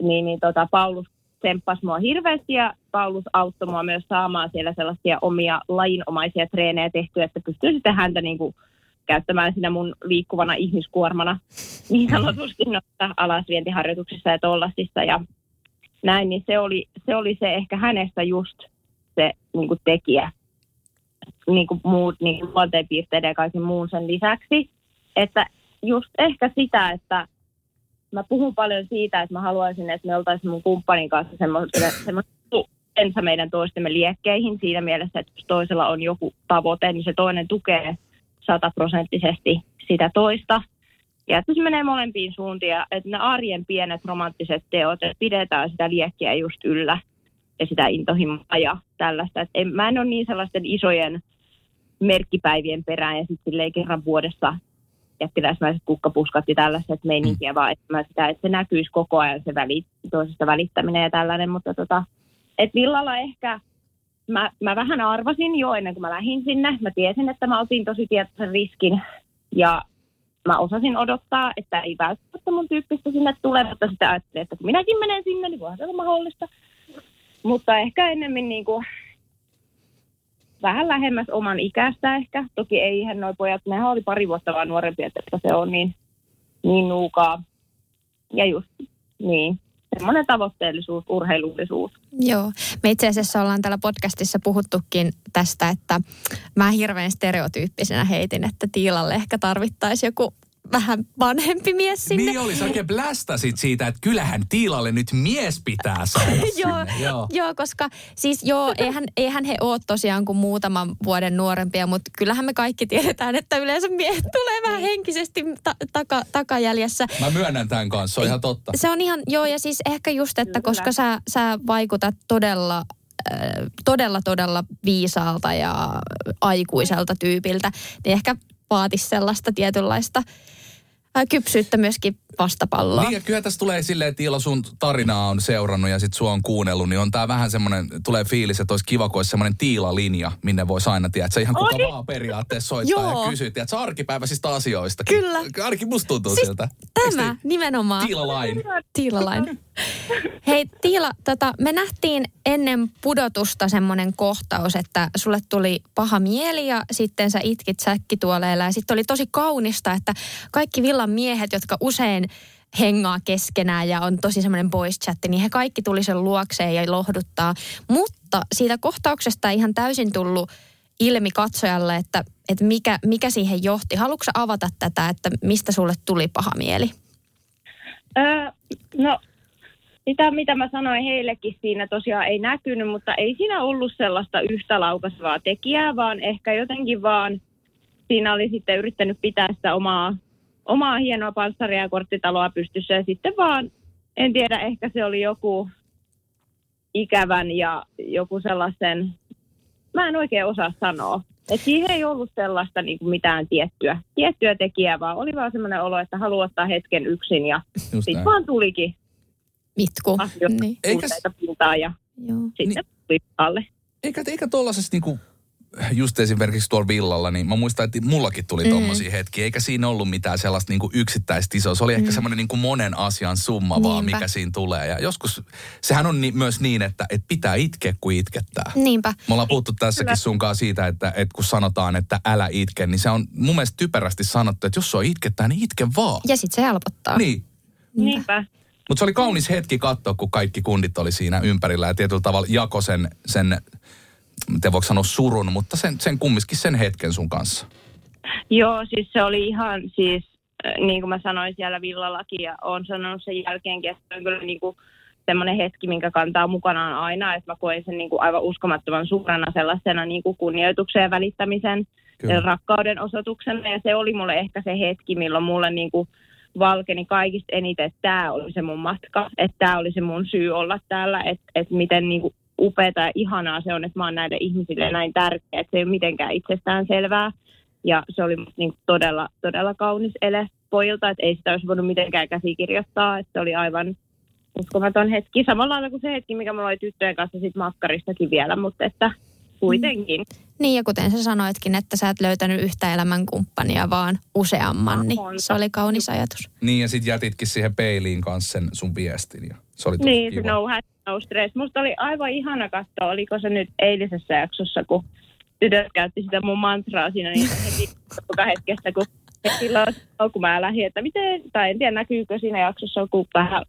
Niin, niin tota, Paulus tsemppasi mua hirveästi ja Paulus auttoi mua myös saamaan siellä sellaisia omia lajinomaisia treenejä tehtyä, että pystyy sitten häntä niin kuin käyttämään siinä mun liikkuvana ihmiskuormana <laughs> niin sanotusti noissa alasvientiharjoituksissa ja tollasissa ja näin, niin se oli, se oli se ehkä hänestä just se niin kuin tekijä, niin kuin muut niin kuin luonteenpiirteiden ja kaiken muun sen lisäksi, että just ehkä sitä, että mä puhun paljon siitä, että mä haluaisin, että me oltaisiin mun kumppanin kanssa semmoinen ensa meidän toistemme liekkeihin siinä mielessä, että jos toisella on joku tavoite, niin se toinen tukee sataprosenttisesti sitä toista. Ja että se menee molempiin suuntiin, että ne arjen pienet romanttiset teot, että pidetään sitä liekkiä just yllä ja sitä intohimoa ja tällaista. Että en, mä en ole niin sellaisten isojen merkkipäivien perään ja sitten kerran vuodessa jättiläismäiset kukkapuskat ja tällaiset meininkiä, mm. vaan että, mä sitä, että se näkyisi koko ajan se väli, toisesta välittäminen ja tällainen, mutta tota, et villalla ehkä mä, mä vähän arvasin jo ennen kuin mä lähdin sinne. Mä tiesin, että mä otin tosi tietoisen riskin ja mä osasin odottaa, että ei välttämättä mun tyyppistä sinne tule, mutta sitä ajattelin, että kun minäkin menen sinne, niin voihan se olla mahdollista. Mutta ehkä ennemmin niin kuin vähän lähemmäs oman ikästä ehkä. Toki ei ihan noin pojat, nehän oli pari vuotta vaan nuorempi, että se on niin, niin nuukaa. Ja just niin, semmoinen tavoitteellisuus, urheilullisuus. Joo, me itse asiassa ollaan täällä podcastissa puhuttukin tästä, että mä hirveän stereotyyppisenä heitin, että Tiilalle ehkä tarvittaisiin joku vähän vanhempi mies sinne. Niin oli, sä oikein blästäsit siitä, että kyllähän Tiilalle nyt mies pitää saada <laughs> joo, joo. joo, koska siis joo, eihän, eihän he ole tosiaan kuin muutaman vuoden nuorempia, mutta kyllähän me kaikki tiedetään, että yleensä miehet tulee vähän henkisesti ta- taka, takajäljessä. Mä myönnän tämän kanssa, se on ihan totta. Se on ihan, joo, ja siis ehkä just, että koska sä, sä vaikutat todella todella, todella viisaalta ja aikuiselta tyypiltä, niin ehkä vaatisi sellaista tietynlaista kypsyyttä myöskin vastapalloa. Niin ja kyllä tässä tulee silleen, että Iilo sun tarinaa on seurannut ja sit sua on kuunnellut, niin on tää vähän semmoinen, tulee fiilis, että olisi kiva, kun olisi semmoinen tiilalinja, minne voisi aina tiedä, että se ihan kuka Oi. vaan periaatteessa soittaa Joo. ja kysyy, että se arkipäiväisistä asioista. Kyllä. Arki musta tuntuu siis siltä. Tämä niin? nimenomaan. Tiilalain. Tiilalain. Hei Tiila, tota, me nähtiin ennen pudotusta semmoinen kohtaus, että sulle tuli paha mieli ja sitten sä itkit säkkituoleella ja sitten oli tosi kaunista, että kaikki villan miehet, jotka usein hengaa keskenään ja on tosi semmoinen boys chat, niin he kaikki tuli sen luokseen ja lohduttaa. Mutta siitä kohtauksesta ei ihan täysin tullut ilmi katsojalle, että, että mikä, mikä siihen johti. Haluatko avata tätä, että mistä sulle tuli paha mieli? Öö, no sitä, mitä mä sanoin heillekin siinä tosiaan ei näkynyt, mutta ei siinä ollut sellaista yhtä laukasvaa tekijää, vaan ehkä jotenkin vaan siinä oli sitten yrittänyt pitää sitä omaa, omaa hienoa panssaria ja korttitaloa pystyssä ja sitten vaan, en tiedä, ehkä se oli joku ikävän ja joku sellaisen, mä en oikein osaa sanoa. Et siihen ei ollut sellaista niin kuin mitään tiettyä, tiettyä tekijää, vaan oli vaan semmoinen olo, että haluaa ottaa hetken yksin ja sitten vaan tulikin Itku. asioita Niin. Eikä- pintaan ja Joo. sitten tuli alle. Eikä, eikä tuollaisessa niinku, just esimerkiksi tuolla villalla, niin mä muistan, että mullakin tuli mm. tommosia hetkiä. Eikä siinä ollut mitään sellaista niinku yksittäistä isoa. Se oli ehkä semmoinen niinku monen asian summa vaan, Niinpä. mikä siinä tulee. Ja joskus, sehän on ni, myös niin, että et pitää itkeä, kun itkettää. Niinpä. Me ollaan puhuttu tässäkin sunkaan siitä, että, että kun sanotaan, että älä itke, niin se on mun mielestä typerästi sanottu, että jos sua itkettää, niin itke vaan. Ja sitten se helpottaa. Niin. Niinpä. Mutta se oli kaunis hetki katsoa, kun kaikki kundit oli siinä ympärillä ja tietyllä tavalla jako sen, sen miten voiko sanoa surun, mutta sen, sen kumminkin sen hetken sun kanssa. Joo, siis se oli ihan siis, äh, niin kuin mä sanoin siellä villallakin ja olen sanonut sen jälkeenkin, että se on kyllä niin kuin semmoinen hetki, minkä kantaa mukanaan aina, että mä koen sen niin kuin aivan uskomattoman suurena sellaisena niin kuin kunnioituksen ja välittämisen Kyllä. ja rakkauden osoituksena ja se oli mulle ehkä se hetki, milloin mulle niin kuin valkeni kaikista eniten, että tämä oli se mun matka, että tämä oli se mun syy olla täällä, että, että miten niin kuin upeata ja ihanaa se on, että mä oon näille ihmisille näin tärkeä, että se ei ole mitenkään itsestään selvää. Ja se oli niin todella, todella kaunis ele pojilta, että ei sitä olisi voinut mitenkään käsikirjoittaa, että se oli aivan uskomaton hetki. Samalla lailla kuin se hetki, mikä mulla oli tyttöjen kanssa sit makkaristakin vielä, mutta että kuitenkin. Niin ja kuten sä sanoitkin, että sä et löytänyt yhtä elämänkumppania, vaan useamman, niin Monta. se oli kaunis ajatus. Niin ja sit jätitkin siihen peiliin kanssa sen sun viestin ja se oli tosi Niin, se kiva. no hat, no stress. Musta oli aivan ihana katsoa, oliko se nyt eilisessä jaksossa, kun tytöt käytti sitä mun mantraa siinä niin heti joka hetkestä, kun silloin, kun mä lähdin, että miten, tai en tiedä näkyykö siinä jaksossa, kun vähän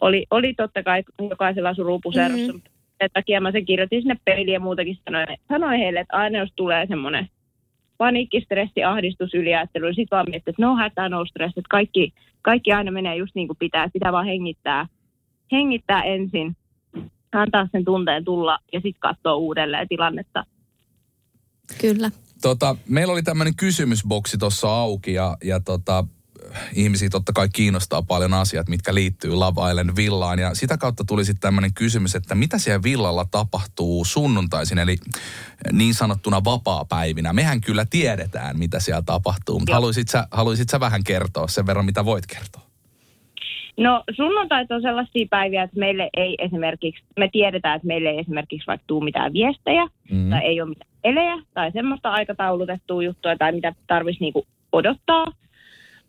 oli, oli totta kai jokaisella surupuserossa, mm-hmm. sen takia mä sen kirjoitin sinne peiliin ja muutakin sanoin, sanoin heille, että aina jos tulee semmoinen paniikki, stressi, ahdistus, yliajattelu, niin sit vaan miettii, että no hätää, no stress, että kaikki, kaikki aina menee just niin kuin pitää, pitää vaan hengittää, hengittää ensin, antaa sen tunteen tulla ja sitten katsoa uudelleen tilannetta. Kyllä. Tota, meillä oli tämmöinen kysymysboksi tuossa auki ja, ja tota, ihmisiä totta kai kiinnostaa paljon asiat, mitkä liittyy Love Island villaan. Ja sitä kautta tuli sitten tämmöinen kysymys, että mitä siellä villalla tapahtuu sunnuntaisin, eli niin sanottuna vapaa-päivinä. Mehän kyllä tiedetään, mitä siellä tapahtuu, mutta haluaisit sä, haluaisit sä vähän kertoa sen verran, mitä voit kertoa? No sunnuntait on sellaisia päiviä, että meille ei esimerkiksi, me tiedetään, että meille ei esimerkiksi vaikka tuu mitään viestejä Mm. tai ei ole mitään elejä tai semmoista aikataulutettua juttua tai mitä tarvitsisi niinku odottaa,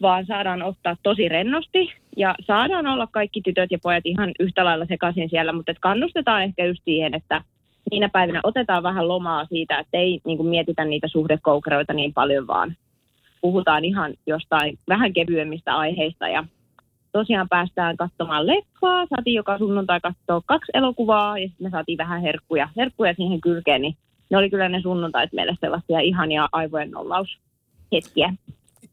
vaan saadaan ottaa tosi rennosti ja saadaan olla kaikki tytöt ja pojat ihan yhtä lailla sekaisin siellä, mutta et kannustetaan ehkä just siihen, että niinä päivinä otetaan vähän lomaa siitä, että ei niinku mietitä niitä suhdekoukeroita niin paljon, vaan puhutaan ihan jostain vähän kevyemmistä aiheista ja tosiaan päästään katsomaan leffaa. Saatiin joka sunnuntai katsoa kaksi elokuvaa ja sitten me saatiin vähän herkkuja, herkkuja siihen kylkeen, niin ne oli kyllä ne sunnuntait meille sellaisia ihania aivojen nollaushetkiä.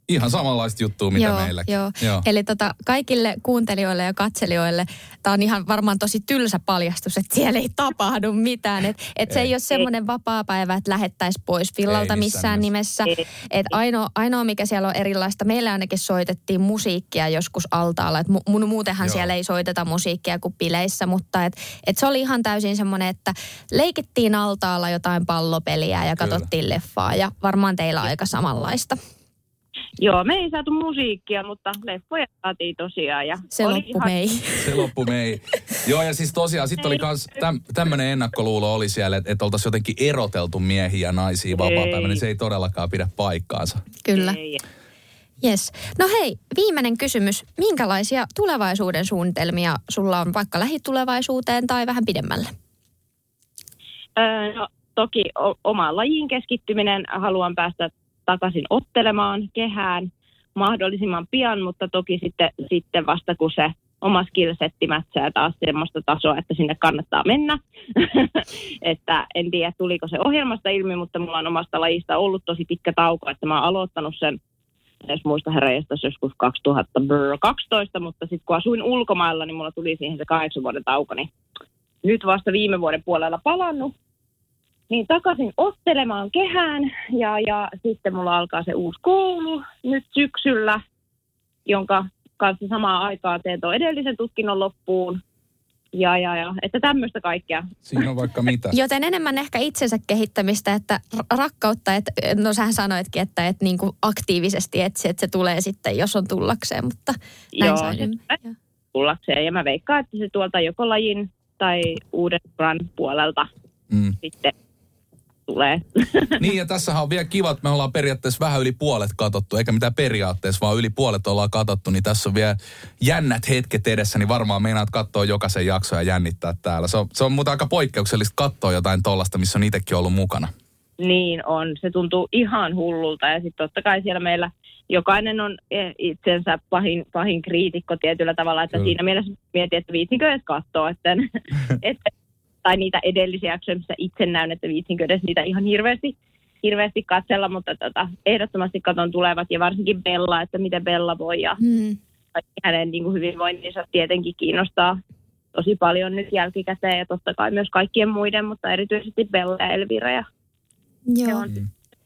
Ihan samanlaista juttua, mitä joo, meilläkin. Joo. Joo. Eli tota, kaikille kuuntelijoille ja katselijoille tämä on ihan varmaan tosi tylsä paljastus, että siellä ei tapahdu mitään. Että et se Ei. ei ole semmoinen vapaa-päivä, että lähettäisiin pois villalta Ei missään missään nimessä. Ei. Et ainoa, ainoa, mikä siellä on erilaista, meillä ainakin soitettiin musiikkia joskus altaalla. Et mu, mun, muutenhan Joo. siellä ei soiteta musiikkia kuin bileissä, mutta et, et se oli ihan täysin semmoinen, että leikittiin altaalla jotain pallopeliä ja Kyllä. katsottiin leffaa. Ja varmaan teillä on aika samanlaista. Joo, me ei saatu musiikkia, mutta leffoja saatiin tosiaan. Ja Se oli loppu ihan- mei. Se loppu mei. Joo, ja siis tosiaan, sitten oli kans täm, tämmöinen ennakkoluulo oli siellä, että, että oltaisiin jotenkin eroteltu miehiä ja naisia vapaa-päivänä, niin se ei todellakaan pidä paikkaansa. Kyllä. Ei. Yes. No hei, viimeinen kysymys. Minkälaisia tulevaisuuden suunnitelmia sulla on vaikka lähitulevaisuuteen tai vähän pidemmälle? Öö, no, toki o- omaan lajiin keskittyminen. Haluan päästä takaisin ottelemaan kehään mahdollisimman pian, mutta toki sitten, sitten vasta kun se oma skillsetti mätsää taas semmoista tasoa, että sinne kannattaa mennä. <laughs> että en tiedä, tuliko se ohjelmasta ilmi, mutta mulla on omasta lajista ollut tosi pitkä tauko, että mä oon aloittanut sen jos muista herranjestas joskus 2012, mutta sitten kun asuin ulkomailla, niin mulla tuli siihen se kahdeksan vuoden tauko, niin nyt vasta viime vuoden puolella palannut. Niin takaisin ottelemaan kehään ja, ja sitten mulla alkaa se uusi koulu nyt syksyllä, jonka kanssa samaan aikaan teen tuon edellisen tutkinnon loppuun. Ja, ja, ja, että tämmöistä kaikkea. Siinä on vaikka mitä. <laughs> Joten enemmän ehkä itsensä kehittämistä, että ra- rakkautta, että no sähän sanoitkin, että et niin kuin aktiivisesti etsi, että se tulee sitten, jos on tullakseen, mutta näin Joo, sain tullakseen. Ja mä veikkaan, että se tuolta joko lajin tai uuden puolelta Mm. sitten tulee. <laughs> Niin ja tässähän on vielä kiva, että me ollaan periaatteessa vähän yli puolet katottu, eikä mitään periaatteessa, vaan yli puolet ollaan katottu, niin tässä on vielä jännät hetket edessä, niin varmaan meinaat katsoa jokaisen jakson ja jännittää täällä. Se on, se on muuten aika poikkeuksellista katsoa jotain tollasta, missä on itsekin ollut mukana. Niin on, se tuntuu ihan hullulta ja sitten totta kai siellä meillä jokainen on eh, itsensä pahin, pahin kriitikko tietyllä tavalla, että Kyllä. siinä mielessä mietin, että viitsinkö edes katsoa, että, <laughs> että, tai niitä edellisiä jaksoja, missä itse näyn, että viitsinkö edes niitä ihan hirveästi, hirveästi katsella, mutta tota, ehdottomasti katon tulevat ja varsinkin Bella, että miten Bella voi ja kaikki hänen niin kuin hyvinvoinninsa tietenkin kiinnostaa tosi paljon nyt jälkikäteen ja totta kai myös kaikkien muiden, mutta erityisesti Bella ja Elvira ja se Joo. on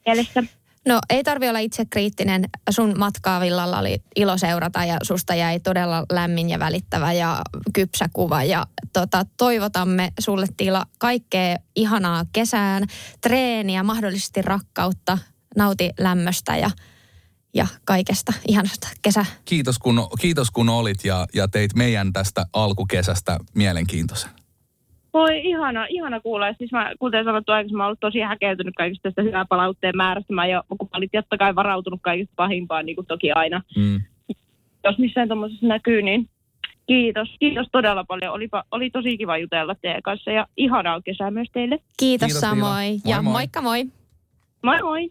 mielessä. No ei tarvi olla itse kriittinen. Sun matkaa Villalla oli ilo seurata ja susta jäi todella lämmin ja välittävä ja kypsä kuva. Ja tota, toivotamme sulle Tila kaikkea ihanaa kesään, treeniä, mahdollisesti rakkautta, nauti lämmöstä ja, ja kaikesta ihanasta kesä. Kiitos kun, kiitos kun olit ja, ja teit meidän tästä alkukesästä mielenkiintoisen. Voi ihana, ihana kuulla. Siis mä, kuten sanottu aikaisemmin, mä oon ollut tosi häkeltynyt kaikista tästä hyvää palautteen määrästä. Mä jo, kun mä olin totta kai varautunut kaikista pahimpaan, niin kuin toki aina. Mm. Jos missään tuommoisessa näkyy, niin kiitos. Kiitos todella paljon. Olipa, oli tosi kiva jutella teidän kanssa ja ihanaa kesää myös teille. Kiitos, Kiitos, samoin. Moi ja moi. moikka moi. Moi moi!